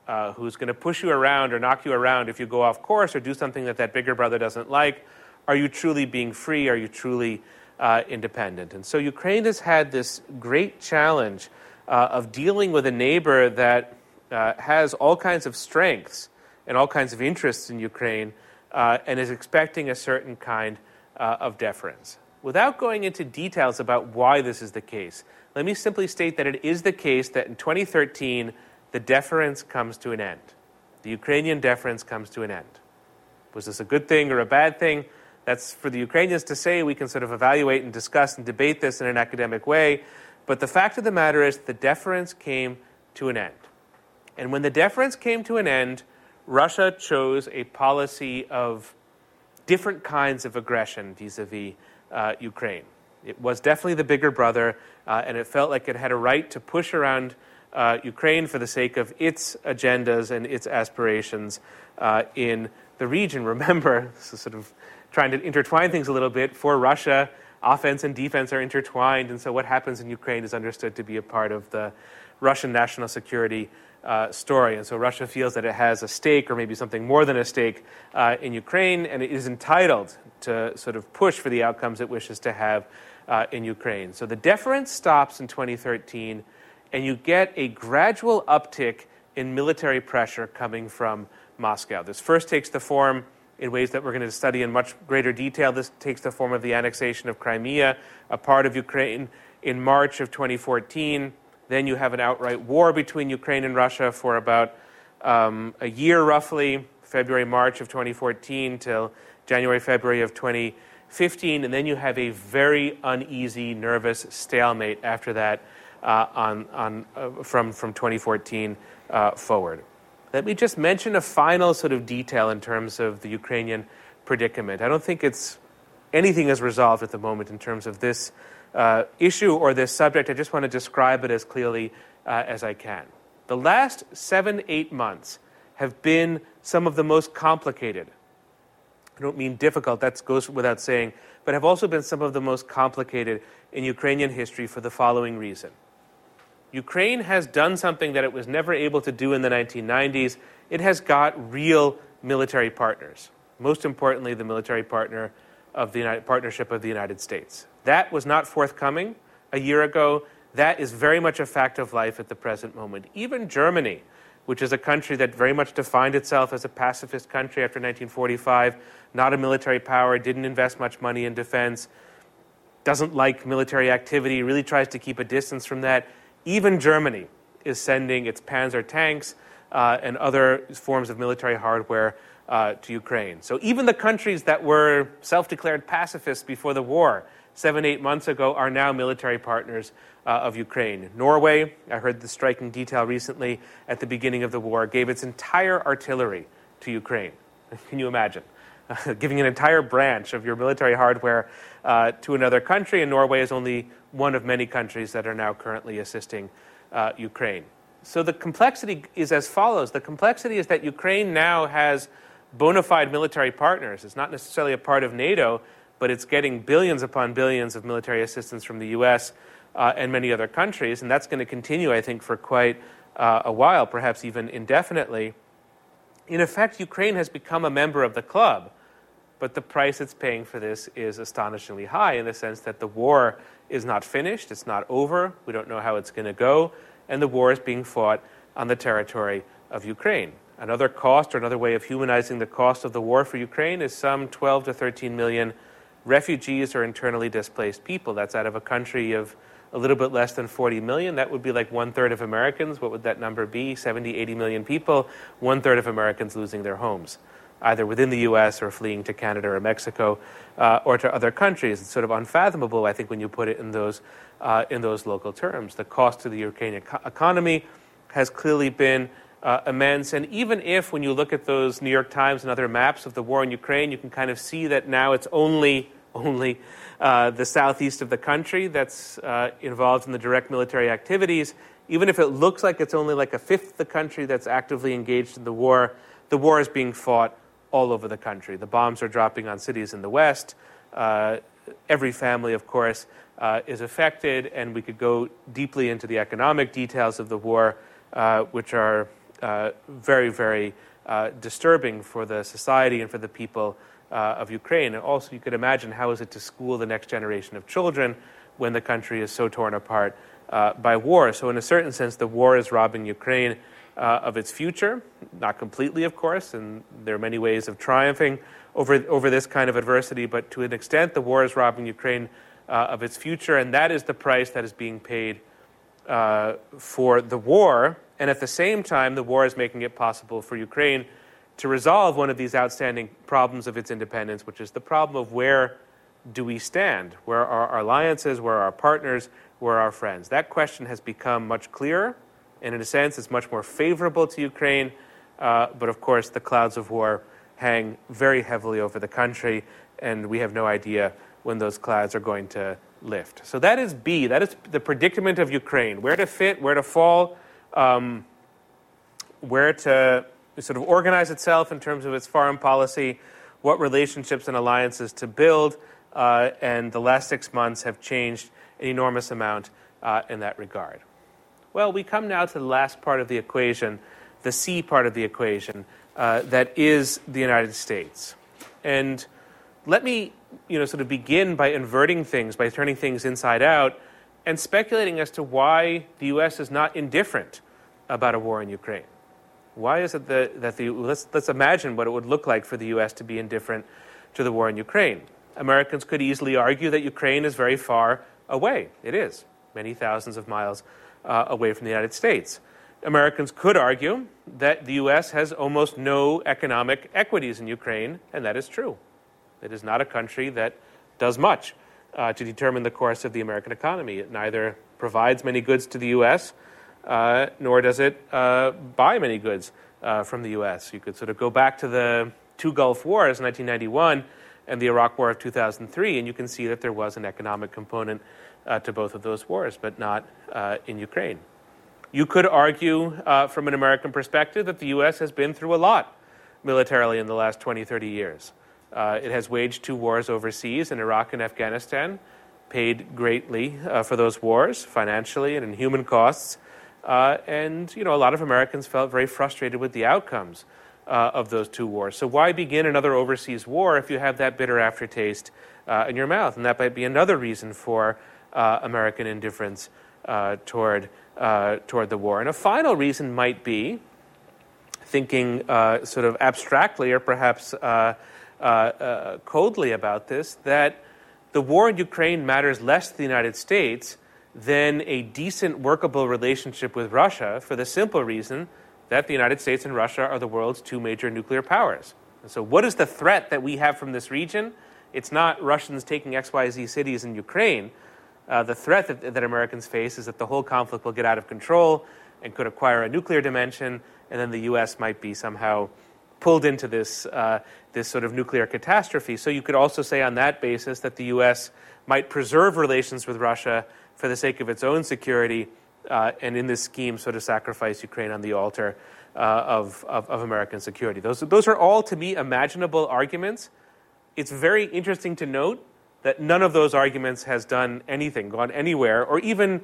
uh, who's going to push you around or knock you around if you go off course or do something that that bigger brother doesn't like, are you truly being free? Are you truly uh, independent? And so Ukraine has had this great challenge uh, of dealing with a neighbor that uh, has all kinds of strengths and all kinds of interests in Ukraine uh, and is expecting a certain kind uh, of deference. Without going into details about why this is the case, let me simply state that it is the case that in 2013, the deference comes to an end. The Ukrainian deference comes to an end. Was this a good thing or a bad thing? That's for the Ukrainians to say. We can sort of evaluate and discuss and debate this in an academic way. But the fact of the matter is, the deference came to an end. And when the deference came to an end, Russia chose a policy of different kinds of aggression vis a vis Ukraine. It was definitely the bigger brother, uh, and it felt like it had a right to push around uh, Ukraine for the sake of its agendas and its aspirations uh, in the region. Remember, this is sort of trying to intertwine things a little bit. For Russia, offense and defense are intertwined, and so what happens in Ukraine is understood to be a part of the Russian national security uh, story. And so Russia feels that it has a stake, or maybe something more than a stake, uh, in Ukraine, and it is entitled to sort of push for the outcomes it wishes to have uh, in Ukraine. So the deference stops in 2013, and you get a gradual uptick in military pressure coming from Moscow. This first takes the form in ways that we're going to study in much greater detail. This takes the form of the annexation of Crimea, a part of Ukraine, in March of 2014. Then you have an outright war between Ukraine and Russia for about um, a year, roughly, February, March of 2014 till January, February of 2015. And then you have a very uneasy, nervous stalemate after that uh, on, on, uh, from, from 2014 uh, forward. Let me just mention a final sort of detail in terms of the Ukrainian predicament. I don't think it's anything is resolved at the moment in terms of this uh, issue or this subject. I just want to describe it as clearly uh, as I can. The last seven, eight months have been some of the most complicated. I don't mean difficult, that goes without saying, but have also been some of the most complicated in Ukrainian history for the following reason. Ukraine has done something that it was never able to do in the 1990s. It has got real military partners. Most importantly, the military partner of the United, partnership of the United States. That was not forthcoming a year ago. That is very much a fact of life at the present moment. Even Germany, which is a country that very much defined itself as a pacifist country after 1945, not a military power, didn't invest much money in defense, doesn't like military activity, really tries to keep a distance from that even Germany is sending its Panzer tanks uh, and other forms of military hardware uh, to Ukraine. So even the countries that were self declared pacifists before the war, seven, eight months ago, are now military partners uh, of Ukraine. Norway, I heard the striking detail recently at the beginning of the war, gave its entire artillery to Ukraine. Can you imagine? giving an entire branch of your military hardware uh, to another country, and Norway is only one of many countries that are now currently assisting uh, Ukraine. So the complexity is as follows the complexity is that Ukraine now has bona fide military partners. It's not necessarily a part of NATO, but it's getting billions upon billions of military assistance from the US uh, and many other countries, and that's going to continue, I think, for quite uh, a while, perhaps even indefinitely. In effect, Ukraine has become a member of the club, but the price it's paying for this is astonishingly high in the sense that the war is not finished, it's not over, we don't know how it's going to go, and the war is being fought on the territory of Ukraine. Another cost or another way of humanizing the cost of the war for Ukraine is some 12 to 13 million refugees or internally displaced people. That's out of a country of a little bit less than 40 million. That would be like one third of Americans. What would that number be? 70, 80 million people, one third of Americans losing their homes either within the US or fleeing to Canada or Mexico uh, or to other countries. It's sort of unfathomable, I think, when you put it in those, uh, in those local terms. The cost to the Ukrainian economy has clearly been uh, immense. And even if, when you look at those New York Times and other maps of the war in Ukraine, you can kind of see that now it's only, only uh, the southeast of the country that's uh, involved in the direct military activities. Even if it looks like it's only like a fifth of the country that's actively engaged in the war, the war is being fought all over the country. The bombs are dropping on cities in the West. Uh, every family, of course, uh, is affected, and we could go deeply into the economic details of the war, uh, which are uh, very, very disturbing for the society and for the people uh, of Ukraine. And also, you could imagine how is it to school the next generation of children when the country is so torn apart by war. So, in a certain sense, the war is robbing Ukraine uh, of its future. Not completely, of course, and there are many ways of triumphing over, over this kind of adversity, but to an extent, the war is robbing Ukraine uh, of its future, and that is the price that is being paid uh, for the war. And at the same time, the war is making it possible for Ukraine to resolve one of these outstanding problems of its independence, which is the problem of where do we stand? Where are our alliances? Where are our partners? Where are our friends? That question has become much clearer and in a sense, it's much more favorable to Ukraine. Uh, but of course, the clouds of war hang very heavily over the country, and we have no idea when those clouds are going to lift. So that is B. That is the predicament of Ukraine where to fit, where to fall, um, where to sort of organize itself in terms of its foreign policy, what relationships and alliances to build. Uh, and the last six months have changed an enormous amount uh, in that regard. Well, we come now to the last part of the equation, the C part of the equation, uh, that is the United States. And let me, you know, sort of begin by inverting things, by turning things inside out, and speculating as to why the U.S. is not indifferent about a war in Ukraine. Why is it that, that the let's let's imagine what it would look like for the U.S. to be indifferent to the war in Ukraine? Americans could easily argue that Ukraine is very far away. It is many thousands of miles uh, away from the United States. Americans could argue that the U.S. has almost no economic equities in Ukraine, and that is true. It is not a country that does much uh, to determine the course of the American economy. It neither provides many goods to the U.S., nor does it uh, buy many goods uh, from the U.S. You could sort of go back to the two Gulf Wars, 1991 and the Iraq War of 2003, and you can see that there was an economic component uh, to both of those wars, but not uh, in Ukraine. You could argue, uh, from an American perspective, that the U.S. has been through a lot militarily in the last 20, 30 years. Uh, it has waged two wars overseas in Iraq and Afghanistan, paid greatly uh, for those wars, financially and in human costs. Uh, and you know, a lot of Americans felt very frustrated with the outcomes uh, of those two wars. So why begin another overseas war if you have that bitter aftertaste uh, in your mouth? And that might be another reason for uh, American indifference uh, toward uh, toward the war. And a final reason might be thinking sort of abstractly or perhaps coldly about this that the war in Ukraine matters less to the United States than a decent, workable relationship with Russia for the simple reason that the United States and Russia are the world's two major nuclear powers. And so, what is the threat that we have from this region? It's not Russians taking XYZ cities in Ukraine. Uh, the threat that, that Americans face is that the whole conflict will get out of control and could acquire a nuclear dimension, and then the U.S. might be somehow pulled into this, uh, this sort of nuclear catastrophe. So, you could also say on that basis that the U.S. might preserve relations with Russia for the sake of its own security uh, and in this scheme, sort of sacrifice Ukraine on the altar uh, of, of, of, American security. Those, those are all, to me, imaginable arguments. It's very interesting to note that none of those arguments has done anything, gone anywhere, or even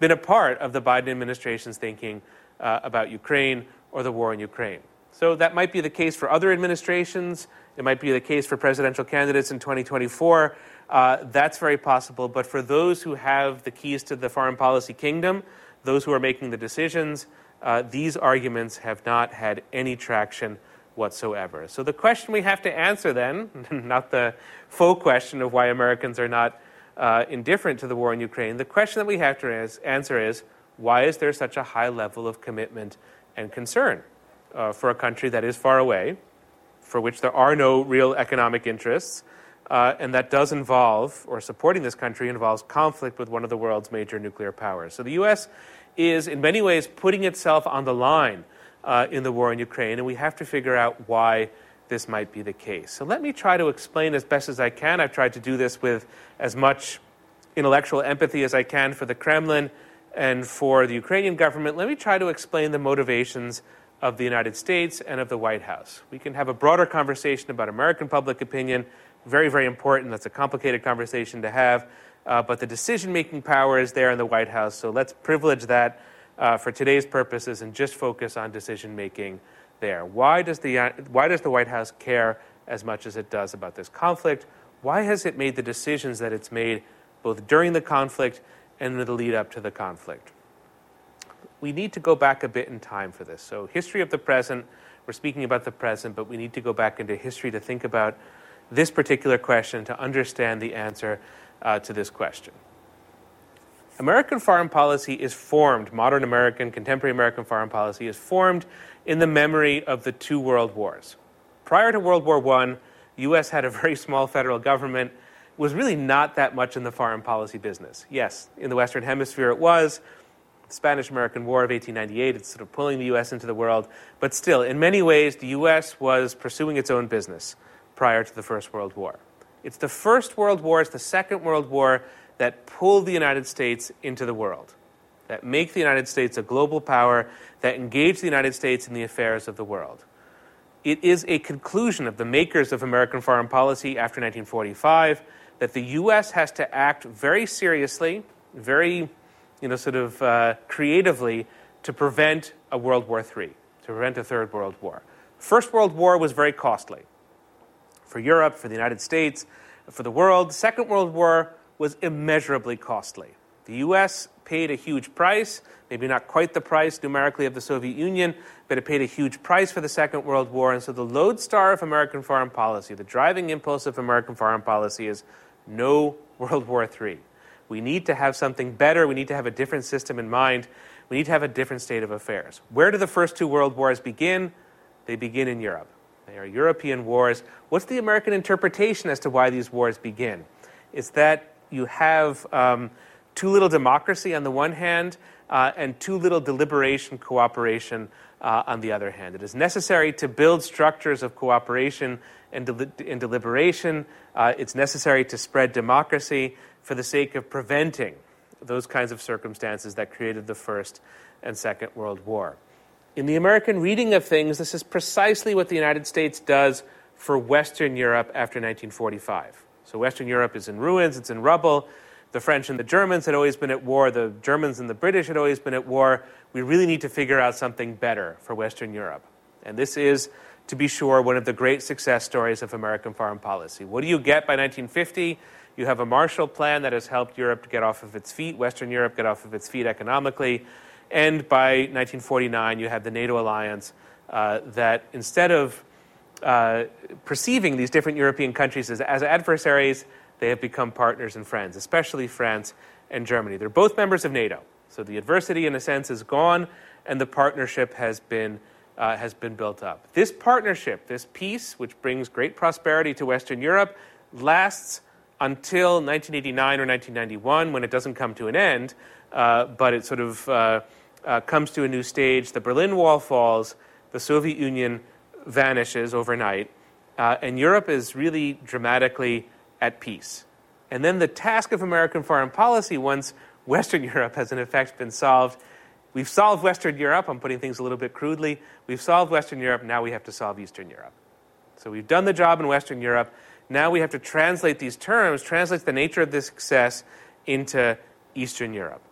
been a part of the Biden administration's thinking uh, about Ukraine or the war in Ukraine. So that might be the case for other administrations. It might be the case for presidential candidates in 2024. Uh, that's very possible. But for those who have the keys to the foreign policy kingdom, those who are making the decisions, uh, these arguments have not had any traction whatsoever. So the question we have to answer then, not the faux question of why Americans are not uh, indifferent to the war in Ukraine, the question that we have to answer is why is there such a high level of commitment and concern uh, for a country that is far away, for which there are no real economic interests? Uh, and that does involve, or supporting this country involves conflict with one of the world's major nuclear powers. So the U.S. is, in many ways, putting itself on the line uh, in the war in Ukraine, and we have to figure out why this might be the case. So let me try to explain as best as I can. I've tried to do this with as much intellectual empathy as I can for the Kremlin and for the Ukrainian government. Let me try to explain the motivations of the United States and of the White House. We can have a broader conversation about American public opinion very, very important. That's a complicated conversation to have. Uh, but the decision making power is there in the White House, so let's privilege that uh, for today's purposes and just focus on decision making there. Why does, the, uh, why does the White House care as much as it does about this conflict? Why has it made the decisions that it's made both during the conflict and in the lead up to the conflict? We need to go back a bit in time for this. So, history of the present, we're speaking about the present, but we need to go back into history to think about this particular question to understand the answer uh, to this question. American foreign policy is formed, modern American, contemporary American foreign policy is formed in the memory of the two world wars. Prior to World War I, U.S. had a very small federal government, was really not that much in the foreign policy business. Yes, in the Western Hemisphere it was. Spanish American War of 1898, it's sort of pulling the U.S. into the world. But still, in many ways, the U.S. was pursuing its own business prior to the First World War. It's the First World War, it's the Second World War that pull the United States into the world, that make the United States a global power, that engage the United States in the affairs of the world. It is a conclusion of the makers of American foreign policy after 1945 that the U.S. has to act very seriously, very, you know, sort of uh, creatively to prevent a World War III, to prevent a Third World War. First World War was very costly for Europe, for the United States, for the world. Second World War was immeasurably costly. The U.S. paid a huge price, maybe not quite the price numerically of the Soviet Union, but it paid a huge price for the Second World War. And so the lodestar of American foreign policy, the driving impulse of American foreign policy is no World War III. We need to have something better. We need to have a different system in mind. We need to have a different state of affairs. Where do the first two world wars begin? They begin in Europe. They are European wars. What's the American interpretation as to why these wars begin? It's that you have um, too little democracy on the one hand uh, and too little deliberation cooperation uh, on the other hand. It is necessary to build structures of cooperation and, de- and deliberation. Uh, it's necessary to spread democracy for the sake of preventing those kinds of circumstances that created the First and Second World War. In the American reading of things, this is precisely what the United States does for Western Europe after 1945. So, Western Europe is in ruins, it's in rubble the French and the Germans had always been at war, the Germans and the British had always been at war. We really need to figure out something better for Western Europe. And this is, to be sure, one of the great success stories of American foreign policy. What do you get by 1950? You have a Marshall Plan that has helped Europe to get off of its feet, Western Europe get off of its feet economically. And by 1949, you have the NATO alliance uh, that instead of uh, perceiving these different European countries as, as adversaries, they have become partners and friends, especially France and Germany. They're both members of NATO. So the adversity, in a sense, is gone, and the partnership has been, uh, has been built up. This partnership, this peace, which brings great prosperity to Western Europe, lasts until 1989 or 1991 when it doesn't come to an end, uh, but it sort of uh, uh, comes to a new stage. The Berlin Wall falls, the Soviet Union vanishes overnight, uh, and Europe is really dramatically at peace. And then the task of American foreign policy, once Western Europe has in effect been solved, we've solved Western Europe. I'm putting things a little bit crudely. We've solved Western Europe. Now we have to solve Eastern Europe. So we've done the job in Western Europe. Now we have to translate these terms, translate the nature of this success into Eastern Europe.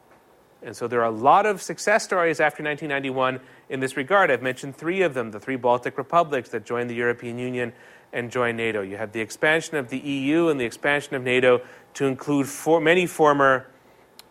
And so there are a lot of success stories after 1991 in this regard. I've mentioned three of them the three Baltic republics that joined the European Union and joined NATO. You have the expansion of the EU and the expansion of NATO to include for, many former,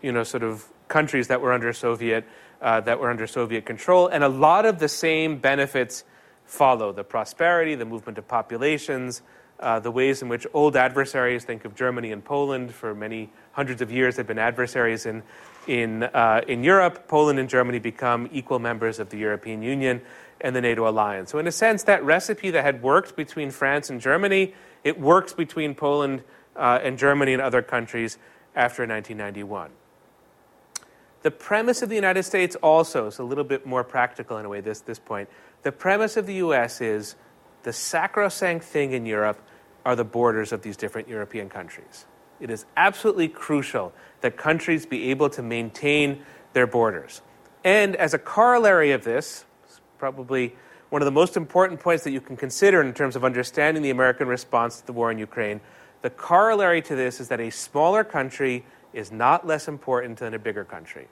you know, sort of countries that were under Soviet uh, that were under Soviet control, and a lot of the same benefits follow: the prosperity, the movement of populations, uh, the ways in which old adversaries think of Germany and Poland for many hundreds of years have been adversaries in in uh, in Europe. Poland and Germany become equal members of the European Union and the NATO alliance. So, in a sense, that recipe that had worked between France and Germany, it works between Poland uh, and Germany and other countries after 1991. The premise of the United States also is a little bit more practical in a way, this, this point. The premise of the US is the sacrosanct thing in Europe are the borders of these different European countries. It is absolutely crucial that countries be able to maintain their borders. And as a corollary of this, probably one of the most important points that you can consider in terms of understanding the American response to the war in Ukraine. The corollary to this is that a smaller country is not less important than a bigger country.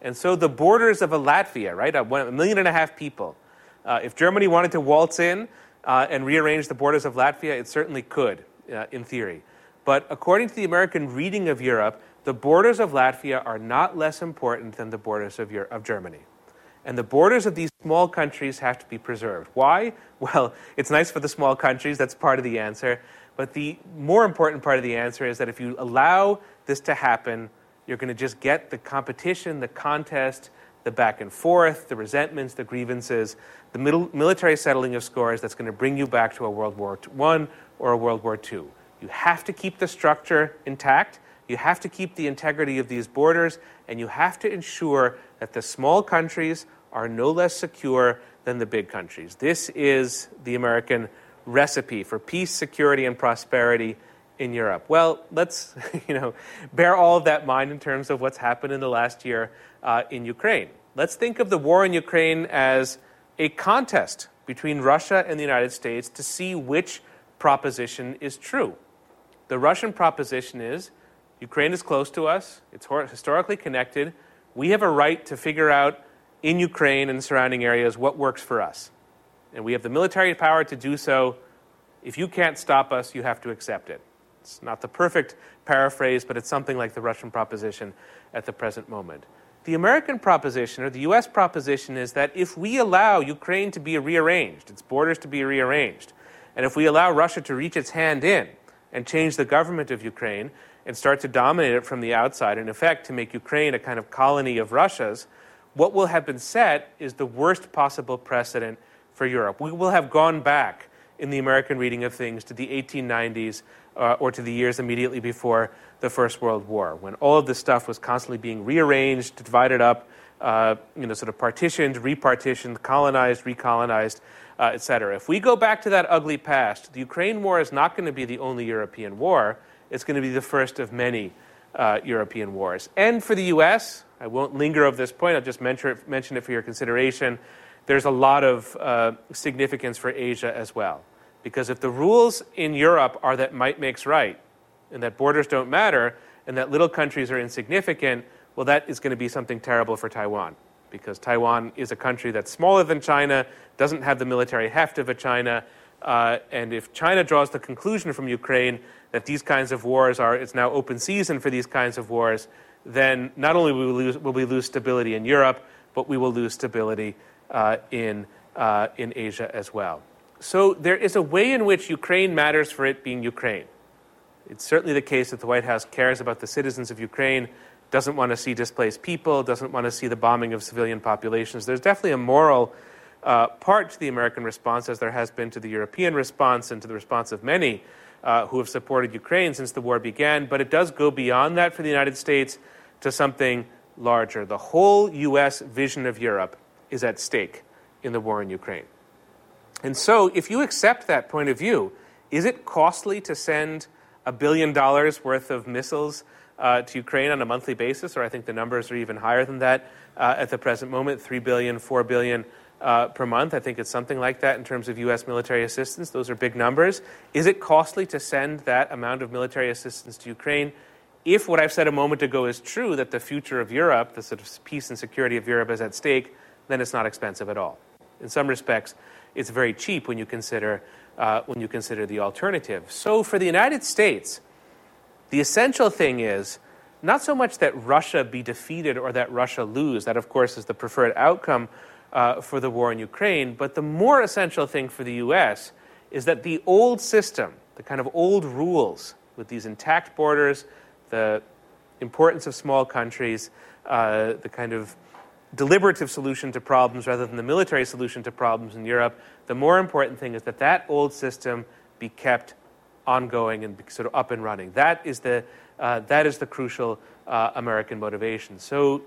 And so the borders of a Latvia, right, a, a million and a half people, uh, if Germany wanted to waltz in uh, and rearrange the borders of Latvia, it certainly could, uh, in theory. But according to the American reading of Europe, the borders of Latvia are not less important than the borders of, Europe, of Germany. And the borders of these small countries have to be preserved. Why? Well, it's nice for the small countries, that's part of the answer. But the more important part of the answer is that if you allow this to happen, you're going to just get the competition, the contest, the back and forth, the resentments, the grievances, the middle, military settling of scores that's going to bring you back to a World War I or a World War II. You have to keep the structure intact. You have to keep the integrity of these borders, and you have to ensure that the small countries are no less secure than the big countries. This is the American recipe for peace, security, and prosperity in Europe? Well, let's you know bear all of that in mind in terms of what's happened in the last year uh, in Ukraine. Let's think of the war in Ukraine as a contest between Russia and the United States to see which proposition is true. The Russian proposition is Ukraine is close to us, it's historically connected. We have a right to figure out in Ukraine and surrounding areas what works for us. And we have the military power to do so. If you can't stop us, you have to accept it. It's not the perfect paraphrase, but it's something like the Russian proposition at the present moment. The American proposition, or the US proposition, is that if we allow Ukraine to be rearranged, its borders to be rearranged, and if we allow Russia to reach its hand in and change the government of Ukraine and start to dominate it from the outside, in effect, to make Ukraine a kind of colony of Russia's, what will have been set is the worst possible precedent for Europe. We will have gone back in the American reading of things to the 1890s uh, or to the years immediately before the First World War, when all of this stuff was constantly being rearranged, divided up, uh, you know, sort of partitioned, repartitioned, colonized, recolonized, uh, et cetera. If we go back to that ugly past, the Ukraine war is not going to be the only European war. It's going to be the first of many uh, European wars. And for the U.S., I won't linger over this point, I'll just mention it, mention it for your consideration. There's a lot of uh, significance for Asia as well. Because if the rules in Europe are that might makes right, and that borders don't matter, and that little countries are insignificant, well, that is going to be something terrible for Taiwan. Because Taiwan is a country that's smaller than China, doesn't have the military heft of a China, uh, and if China draws the conclusion from Ukraine that these kinds of wars are, it's now open season for these kinds of wars, then not only will we lose, will we lose stability in Europe, but we will lose stability uh, in, uh, in Asia as well. So there is a way in which Ukraine matters for it being Ukraine. It's certainly the case that the White House cares about the citizens of Ukraine, doesn't want to see displaced people, doesn't want to see the bombing of civilian populations. There's definitely a moral uh, part to the American response, as there has been to the European response and to the response of many uh, who have supported Ukraine since the war began. But it does go beyond that for the United States to something larger. The whole U.S. vision of Europe is at stake in the war in Ukraine. And so, if you accept that point of view, is it costly to send a billion dollars worth of missiles uh, to Ukraine on a monthly basis? Or I think the numbers are even higher than that uh, at the present moment 3 billion, 4 billion. Uh, per month. I think it's something like that in terms of U.S. military assistance. Those are big numbers. Is it costly to send that amount of military assistance to Ukraine? If what I've said a moment ago is true, that the future of Europe, the sort of peace and security of Europe is at stake, then it's not expensive at all. In some respects, it's very cheap when you consider, uh, when you consider the alternative. So for the United States, the essential thing is not so much that Russia be defeated or that Russia lose. That, of course, is the preferred outcome uh, for the war in Ukraine. But the more essential thing for the U.S. is that the old system, the kind of old rules with these intact borders, the importance of small countries, uh, the kind of deliberative solution to problems rather than the military solution to problems in Europe, the more important thing is that that old system be kept ongoing and sort of up and running. That is the, uh, that is the crucial uh, American motivation. So,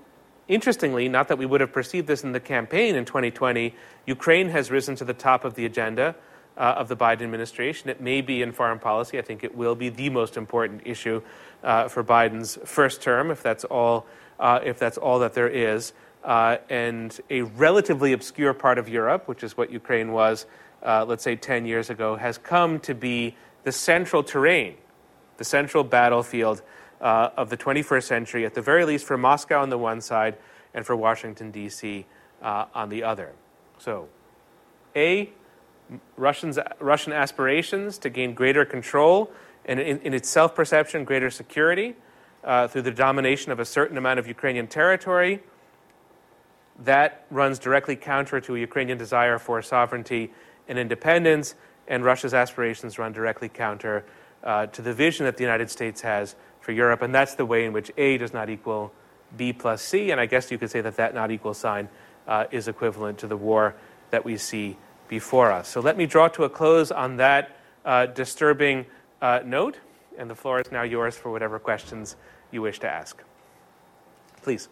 interestingly, not that we would have perceived this in the campaign in 2020, Ukraine has risen to the top of the agenda. Uh, of the Biden administration. It may be in foreign policy. I think it will be the most important issue uh, for Biden's first term, if that's all, uh, if that's all that there is uh, and a relatively obscure part of Europe, which is what Ukraine was, uh, let's say, 10 years ago, has come to be the central terrain, the central battlefield uh, of the 21st century, at the very least for Moscow on the one side and for Washington, D.C. Uh, on the other. So, A, Russians, Russian aspirations to gain greater control and in, in its self perception, greater security uh, through the domination of a certain amount of Ukrainian territory that runs directly counter to a Ukrainian desire for sovereignty and independence, and Russia's aspirations run directly counter uh, to the vision that the United States has for Europe. And that's the way in which A does not equal B plus C. And I guess you could say that that not equal sign uh, is equivalent to the war that we see before us. So let me draw to a close on that uh, disturbing uh, note. And the floor is now yours for whatever questions you wish to ask. Please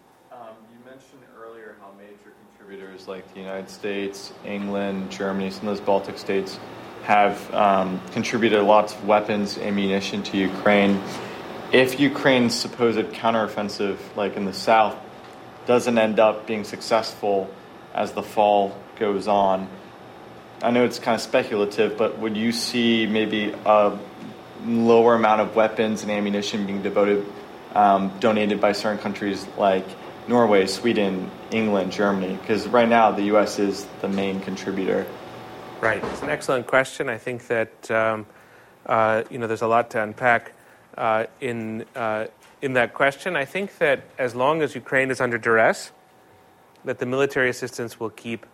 like the United States, England, Germany, some of those Baltic states have um, contributed lots of weapons, ammunition to Ukraine. If Ukraine's supposed counteroffensive, like in the south, doesn't end up being successful as the fall goes on, I know it's kind of speculative, but would you see maybe a lower amount of weapons and ammunition being devoted, um, donated by certain countries like Norway, Sweden, England, Germany? Because right now the U.S. is the main contributor. Right. It's an excellent question. I think that um, uh, you know there's a lot to unpack uh, in uh, in that question. I think that as long as Ukraine is under duress, that the military assistance will keep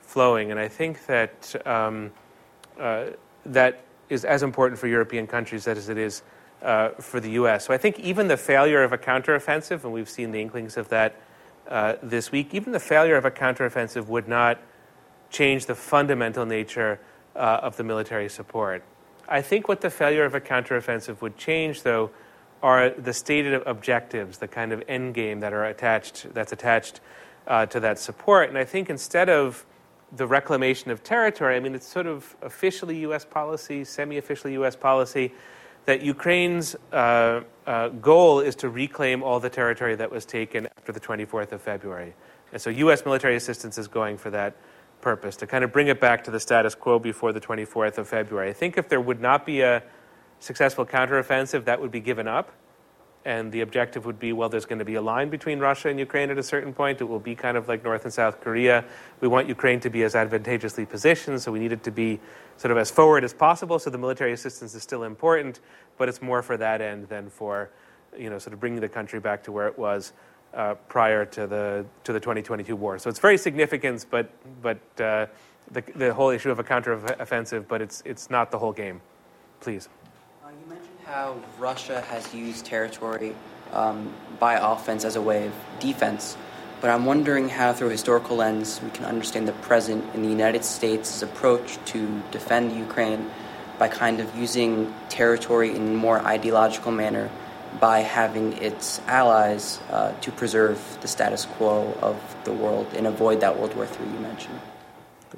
flowing, and I think that um, uh, that is as important for European countries as it is uh, for the U.S. So I think even the failure of a counteroffensive, and we've seen the inklings of that uh, this week, even the failure of a counteroffensive would not change the fundamental nature uh, of the military support. I think what the failure of a counteroffensive would change, though, are the stated objectives, the kind of end game that are attached that's attached uh, to that support. And I think instead of the reclamation of territory, I mean, it's sort of officially U.S. policy, semi-officially U.S. policy, that Ukraine's uh, uh, goal is to reclaim all the territory that was taken after the 24th of February. And so U.S. military assistance is going for that purpose, to kind of bring it back to the status quo before the 24th of February. I think if there would not be a successful counteroffensive, that would be given up. And the objective would be well, there's going to be a line between Russia and Ukraine at a certain point. It will be kind of like North and South Korea. We want Ukraine to be as advantageously positioned, so we need it to be sort of as forward as possible. So the military assistance is still important, but it's more for that end than for, you know, sort of bringing the country back to where it was uh, prior to the to the 2022 war. So it's very significant, but but uh, the the whole issue of a counteroffensive, but it's it's not the whole game. Please. Uh, you mentioned how Russia has used territory um, by offense as a way of defense, but I'm wondering how, through a historical lens, we can understand the present in the United States' approach to defend Ukraine by kind of using territory in a more ideological manner by having its allies uh, to preserve the status quo of the world and avoid that World War III you mentioned?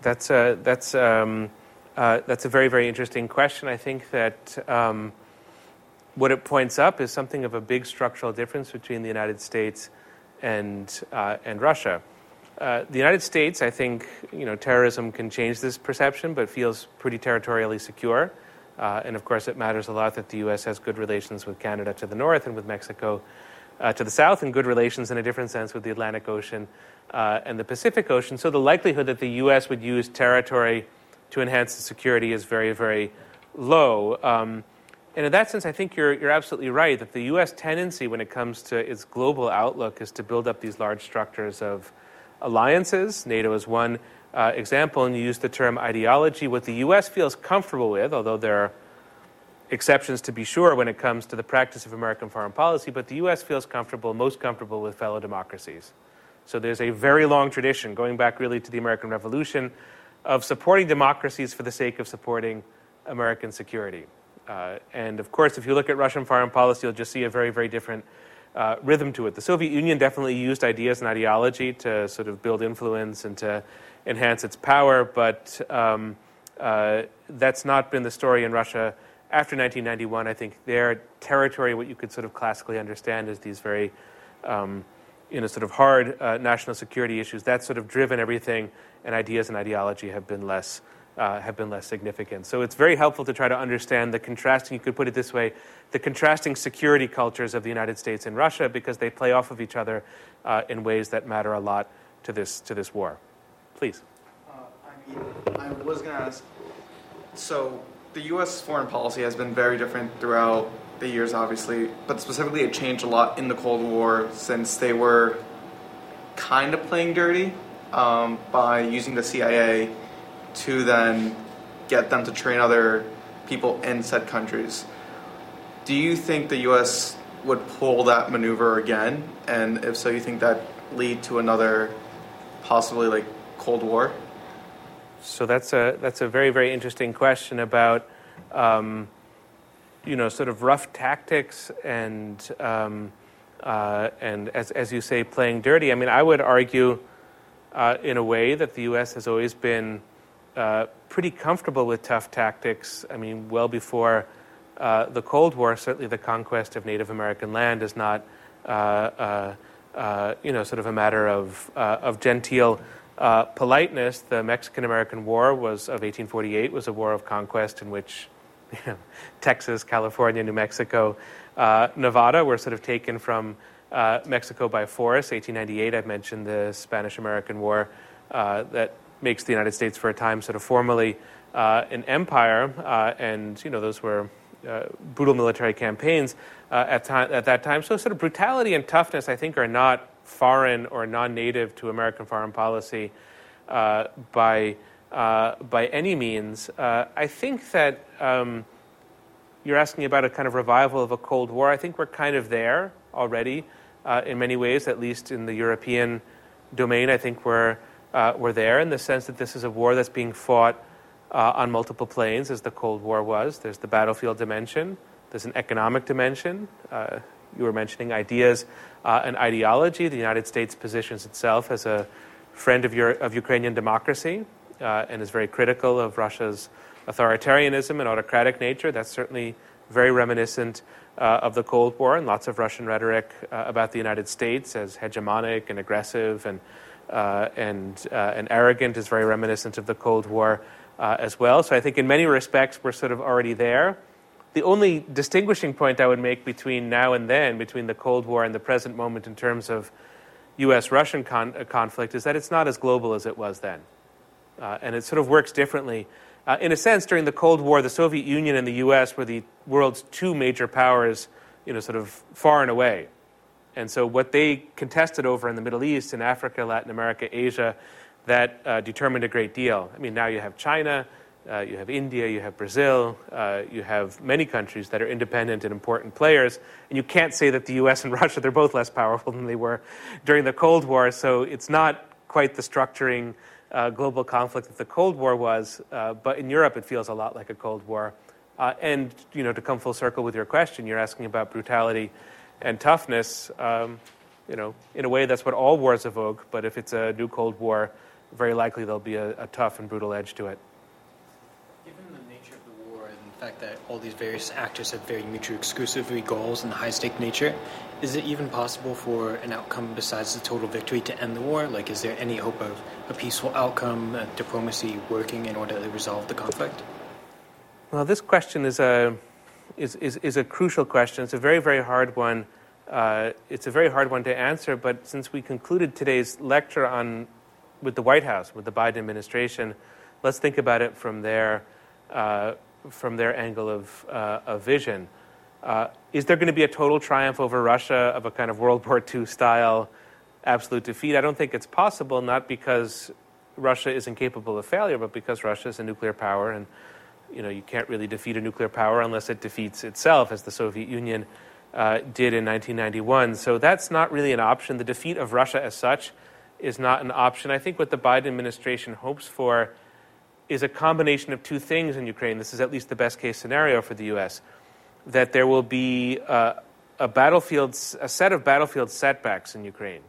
That's a, that's, um, uh, that's a very, very interesting question. I think that um, what it points up is something of a big structural difference between the United States and, uh, and Russia. Uh, the United States, I think, you know, terrorism can change this perception, but feels pretty territorially secure. Uh, and of course, it matters a lot that the U.S. has good relations with Canada to the north and with Mexico uh, to the south, and good relations in a different sense with the Atlantic Ocean and the Pacific Ocean. So the likelihood that the U.S. would use territory to enhance the security is very, very low. Um, and in that sense, I think you're, you're absolutely right that the U.S. tendency when it comes to its global outlook is to build up these large structures of alliances. NATO is one uh, example, and you use the term ideology, what the U.S. feels comfortable with, although there are exceptions to be sure when it comes to the practice of American foreign policy, but the U.S. feels comfortable, most comfortable with fellow democracies. So there's a very long tradition, going back really to the American Revolution, of supporting democracies for the sake of supporting American security. Uh, and of course, if you look at Russian foreign policy, you'll just see a very, very different uh, rhythm to it. The Soviet Union definitely used ideas and ideology to sort of build influence and to enhance its power, but um, uh, that's not been the story in Russia after 1991. I think their territory, what you could sort of classically understand as these very, um, you know, sort of hard uh, national security issues, that's sort of driven everything, and ideas and ideology have been less. Uh, have been less significant. So it's very helpful to try to understand the contrasting, you could put it this way, the contrasting security cultures of the United States and Russia because they play off of each other uh, in ways that matter a lot to this, to this war. Please. Uh, I mean, I was going to ask so the U.S. foreign policy has been very different throughout the years, obviously, but specifically it changed a lot in the Cold War since they were kind of playing dirty um, by using the CIA to then get them to train other people in said countries. Do you think the U.S. would pull that maneuver again? And if so, you think that lead to another possibly like Cold War? So that's a that's a very very interesting question about um, you know sort of rough tactics and um, uh, and as as you say playing dirty. I mean I would argue uh, in a way that the U.S. has always been uh, pretty comfortable with tough tactics. I mean, well before uh, the Cold War, certainly the conquest of Native American land is not, uh, uh, you know, sort of a matter of, of genteel politeness. The Mexican-American War was of 1848 was a war of conquest in which, you know, Texas, California, New Mexico, Nevada were sort of taken from Mexico by force. 1898, I've mentioned the Spanish-American War that makes the United States for a time sort of formally an empire, and you know those were uh, brutal military campaigns uh, at, at that time. So, sort of brutality and toughness, I think, are not foreign or non native to American foreign policy uh, by, uh, by any means. Uh, I think that um, you're asking about a kind of revival of a Cold War. I think we're kind of there already uh, in many ways, at least in the European domain. I think we're, we're there in the sense that this is a war that's being fought uh, on multiple planes, as the Cold War was. There's the battlefield dimension, there's an economic dimension. Uh, you were mentioning ideas uh, and ideology. The United States positions itself as a friend of, Euro- of Ukrainian democracy uh, and is very critical of Russia's authoritarianism and autocratic nature. That's certainly very reminiscent uh, of the Cold War and lots of Russian rhetoric uh, about the United States as hegemonic and aggressive and, and, and arrogant is very reminiscent of the Cold War uh, as well. So I think in many respects we're sort of already there. The only distinguishing point I would make between now and then, between the Cold War and the present moment in terms of US Russian con- uh, conflict, is that it's not as global as it was then. Uh, and it sort of works differently. Uh, in a sense, during the Cold War, the Soviet Union and the US were the world's two major powers, you know, sort of far and away. And so what they contested over in the Middle East, in Africa, Latin America, Asia, that uh, determined a great deal. I mean, now you have China, uh, you have India, you have Brazil, uh, you have many countries that are independent and important players, and you can't say that the US and Russia, they're both less powerful than they were during the Cold War, so it's not quite the structuring uh, global conflict that the Cold War was, uh, but in Europe it feels a lot like a Cold War. Uh, and, you know, to come full circle with your question, you're asking about brutality and toughness. Um, you know, in a way, that's what all wars evoke, but if it's a new Cold War, very likely there'll be a, a tough and brutal edge to it. Given the nature of the war and the fact that all these various actors have very mutually exclusive goals and high stake nature, is it even possible for an outcome besides the total victory to end the war? Like, is there any hope of a peaceful outcome, diplomacy working in order to resolve the conflict? Well, this question is a is, is, is a crucial question. It's a very, very hard one. Uh, it's a very hard one to answer, but since we concluded today's lecture on with the White House, with the Biden administration, let's think about it from there. uh, from their angle of, uh, of vision. Uh, is there going to be a total triumph over Russia of a kind of World War II style absolute defeat? I don't think it's possible, not because Russia is incapable of failure, but because Russia is a nuclear power, and you know you can't really defeat a nuclear power unless it defeats itself, as the Soviet Union uh, did in 1991. So that's not really an option. The defeat of Russia as such is not an option. I think what the Biden administration hopes for is a combination of two things in Ukraine. This is at least the best case scenario for the U.S. That there will be uh, a battlefield, a set of battlefield setbacks in Ukraine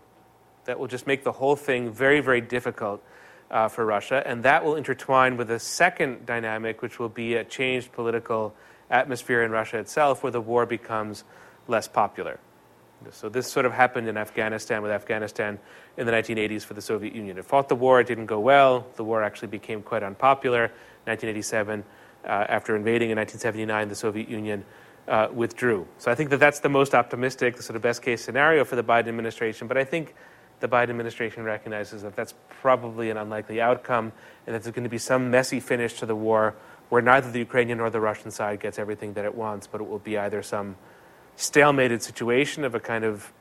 that will just make the whole thing very, very difficult uh, for Russia, and that will intertwine with a second dynamic, which will be a changed political atmosphere in Russia itself, where the war becomes less popular. So this sort of happened in Afghanistan with Afghanistan in the 1980s for the Soviet Union. It fought the war, it didn't go well. The war actually became quite unpopular. 1987, uh, after invading in 1979, the Soviet Union uh, withdrew. So I think that that's the most optimistic, the sort of best case scenario for the Biden administration. But I think the Biden administration recognizes that that's probably an unlikely outcome, and that there's going to be some messy finish to the war where neither the Ukrainian nor the Russian side gets everything that it wants, but it will be either some stalemated situation of a kind of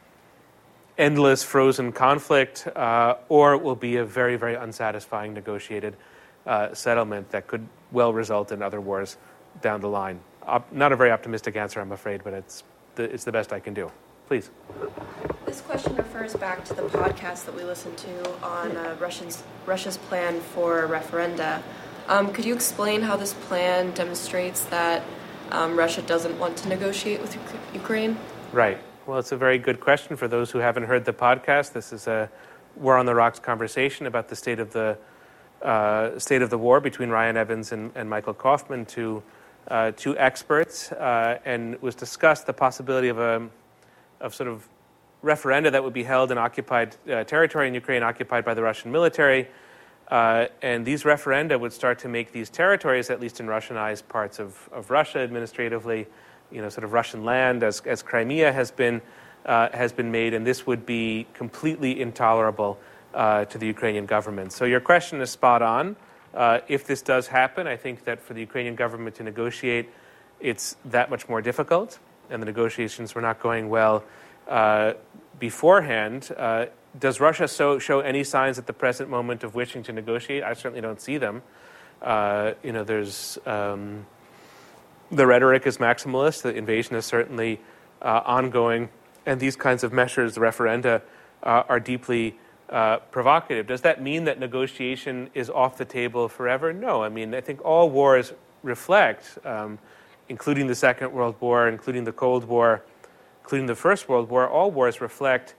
endless frozen conflict, uh, or it will be a very, very unsatisfying negotiated uh, settlement that could well result in other wars down the line. Op- not a very optimistic answer, I'm afraid, but it's the, it's the best I can do. Please. This question refers back to the podcast that we listened to on uh, Russia's, Russia's plan for referenda. Um, could you explain how this plan demonstrates that um, Russia doesn't want to negotiate with Ukraine? Right. Well, it's a very good question for those who haven't heard the podcast. This is a War on the Rocks conversation about the state of the uh, state of the war between Ryan Evans and, and Michael Kofman, to uh, two experts, uh, and was discussed the possibility of a of sort of referenda that would be held in occupied uh, territory in Ukraine, occupied by the Russian military. Uh, and these referenda would start to make these territories, at least in Russianized parts of, of Russia administratively, you know, sort of Russian land, as, as Crimea has been, uh, has been made, and this would be completely intolerable uh, to the Ukrainian government. So your question is spot on. Uh, if this does happen, I think that for the Ukrainian government to negotiate, it's that much more difficult, and the negotiations were not going well uh, beforehand. Does Russia so, show any signs at the present moment of wishing to negotiate? I certainly don't see them. Uh, you know, there's um, the rhetoric is maximalist. The invasion is certainly uh, ongoing, and these kinds of measures, the referenda, uh, are deeply uh, provocative. Does that mean that negotiation is off the table forever? No. I mean, I think all wars reflect, um, including the Second World War, including the Cold War, including the First World War, all wars reflect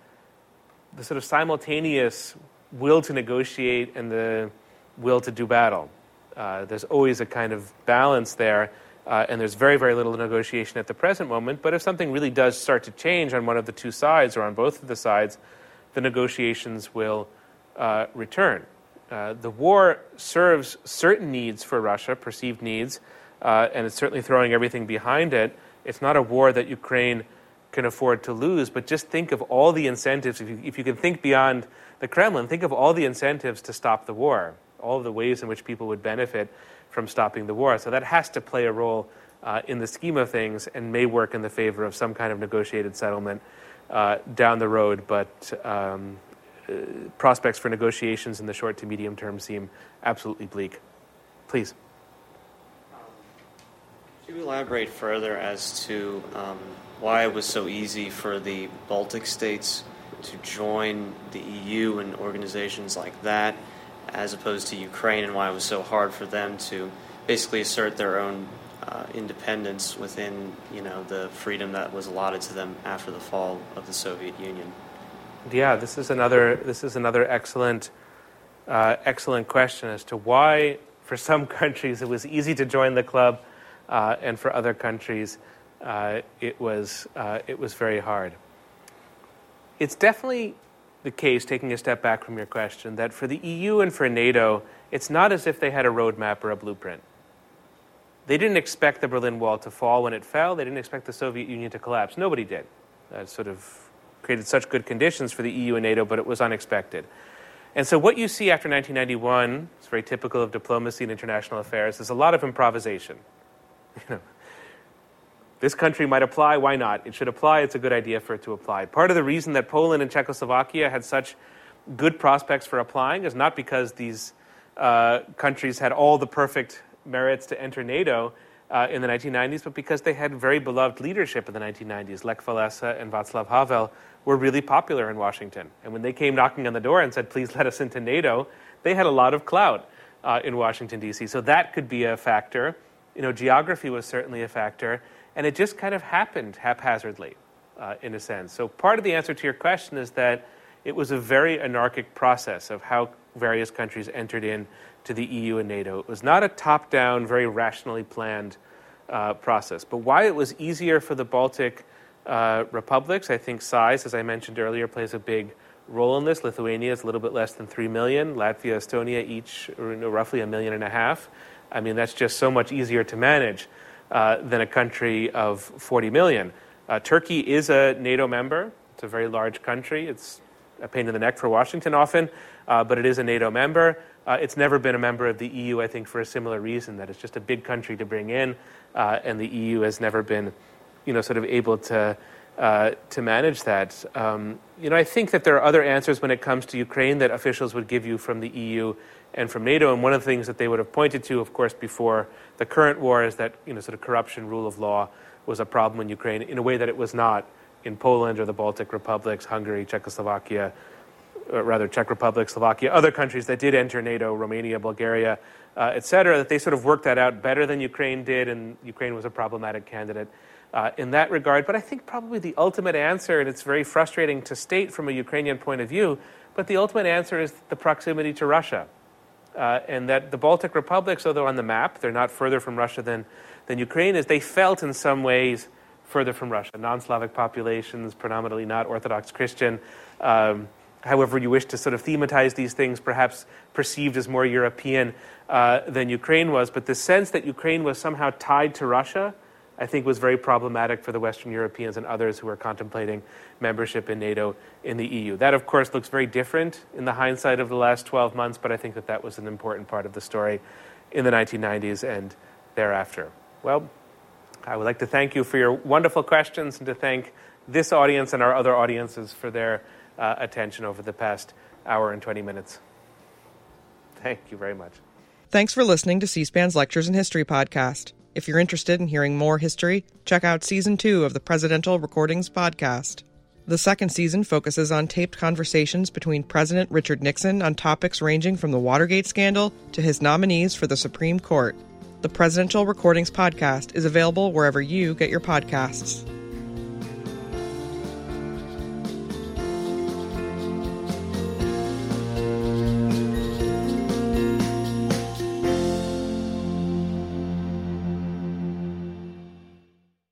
the sort of simultaneous will to negotiate and the will to do battle. Uh, there's always a kind of balance there, uh, and there's very, very little negotiation at the present moment. But if something really does start to change on one of the two sides or on both of the sides, the negotiations will uh, return. Uh, the war serves certain needs for Russia, perceived needs, uh, and it's certainly throwing everything behind it. It's not a war that Ukraine can afford to lose, but just think of all the incentives. If you, if you can think beyond the Kremlin, think of all the incentives to stop the war, all the ways in which people would benefit from stopping the war. So that has to play a role uh, in the scheme of things and may work in the favor of some kind of negotiated settlement uh, down the road, but um, uh, prospects for negotiations in the short to medium term seem absolutely bleak. Please. Could you elaborate further as to um, why it was so easy for the Baltic states to join the EU and organizations like that, as opposed to Ukraine, and why it was so hard for them to basically assert their own uh, independence within, you know, the freedom that was allotted to them after the fall of the Soviet Union. Yeah, this is another this is another excellent uh, excellent question as to why for some countries it was easy to join the club, uh, and for other countries uh, it, was, uh, it was very hard. It's definitely the case, taking a step back from your question, that for the EU and for NATO, it's not as if they had a roadmap or a blueprint. They didn't expect the Berlin Wall to fall when it fell. They didn't expect the Soviet Union to collapse. Nobody did. That sort of created such good conditions for the EU and NATO, but it was unexpected. And so, what you see after 1991, it's very typical of diplomacy and international affairs, is a lot of improvisation. You know, this country might apply. Why not? It should apply. It's a good idea for it to apply. Part of the reason that Poland and Czechoslovakia had such good prospects for applying is not because these uh, countries had all the perfect merits to enter NATO uh, in the 1990s, but because they had very beloved leadership in the 1990s. Lech Walesa and Václav Havel were really popular in Washington. And when they came knocking on the door and said, please let us into NATO, they had a lot of clout uh, in Washington, D.C. So that could be a factor. You know, geography was certainly a factor. And it just kind of happened haphazardly, uh, in a sense. So part of the answer to your question is that it was a very anarchic process of how various countries entered in to the EU and NATO. It was not a top down, very rationally planned uh, process. But why it was easier for the Baltic uh, republics, I think size, as I mentioned earlier, plays a big role in this. Lithuania is a little bit less than 3 million, Latvia, Estonia each roughly a million and a half. I mean, that's just so much easier to manage. Uh, than a country of 40 million. Uh, Turkey is a NATO member. It's a very large country. It's a pain in the neck for Washington often, uh, but it is a NATO member. Uh, it's never been a member of the EU, I think, for a similar reason that it's just a big country to bring in, uh, and the EU has never been, you know, sort of able to. To manage that. Um, you know, I think that there are other answers when it comes to Ukraine that officials would give you from the EU and from NATO. And one of the things that they would have pointed to, of course, before the current war is that you know sort of corruption, rule of law was a problem in Ukraine in a way that it was not in Poland or the Baltic republics, Hungary, Czechoslovakia, rather Czech Republic, Slovakia, other countries that did enter NATO, Romania, Bulgaria, uh, et cetera, that they sort of worked that out better than Ukraine did, and Ukraine was a problematic candidate. Uh, in that regard. But I think probably the ultimate answer, and it's very frustrating to state from a Ukrainian point of view, but the ultimate answer is the proximity to Russia. uh, and that the Baltic republics, although on the map they're not further from Russia than, than Ukraine is, they felt in some ways further from Russia. Non Slavic populations, predominantly not Orthodox Christian. Um, however, you wish to sort of thematize these things, perhaps perceived as more European uh, than Ukraine was. But the sense that Ukraine was somehow tied to Russia I think was very problematic for the Western Europeans and others who were contemplating membership in NATO in the EU. That, of course, looks very different in the hindsight of the last 12 months, but I think that that was an important part of the story in the 1990s and thereafter. Well, I would like to thank you for your wonderful questions and to thank this audience and our other audiences for their uh, attention over the past hour and 20 minutes. Thank you very much. Thanks for listening to C SPAN's Lectures in History podcast. If you're interested in hearing more history, check out season two of the Presidential Recordings podcast. The second season focuses on taped conversations between President Richard Nixon on topics ranging from the Watergate scandal to his nominees for the Supreme Court. The Presidential Recordings podcast is available wherever you get your podcasts.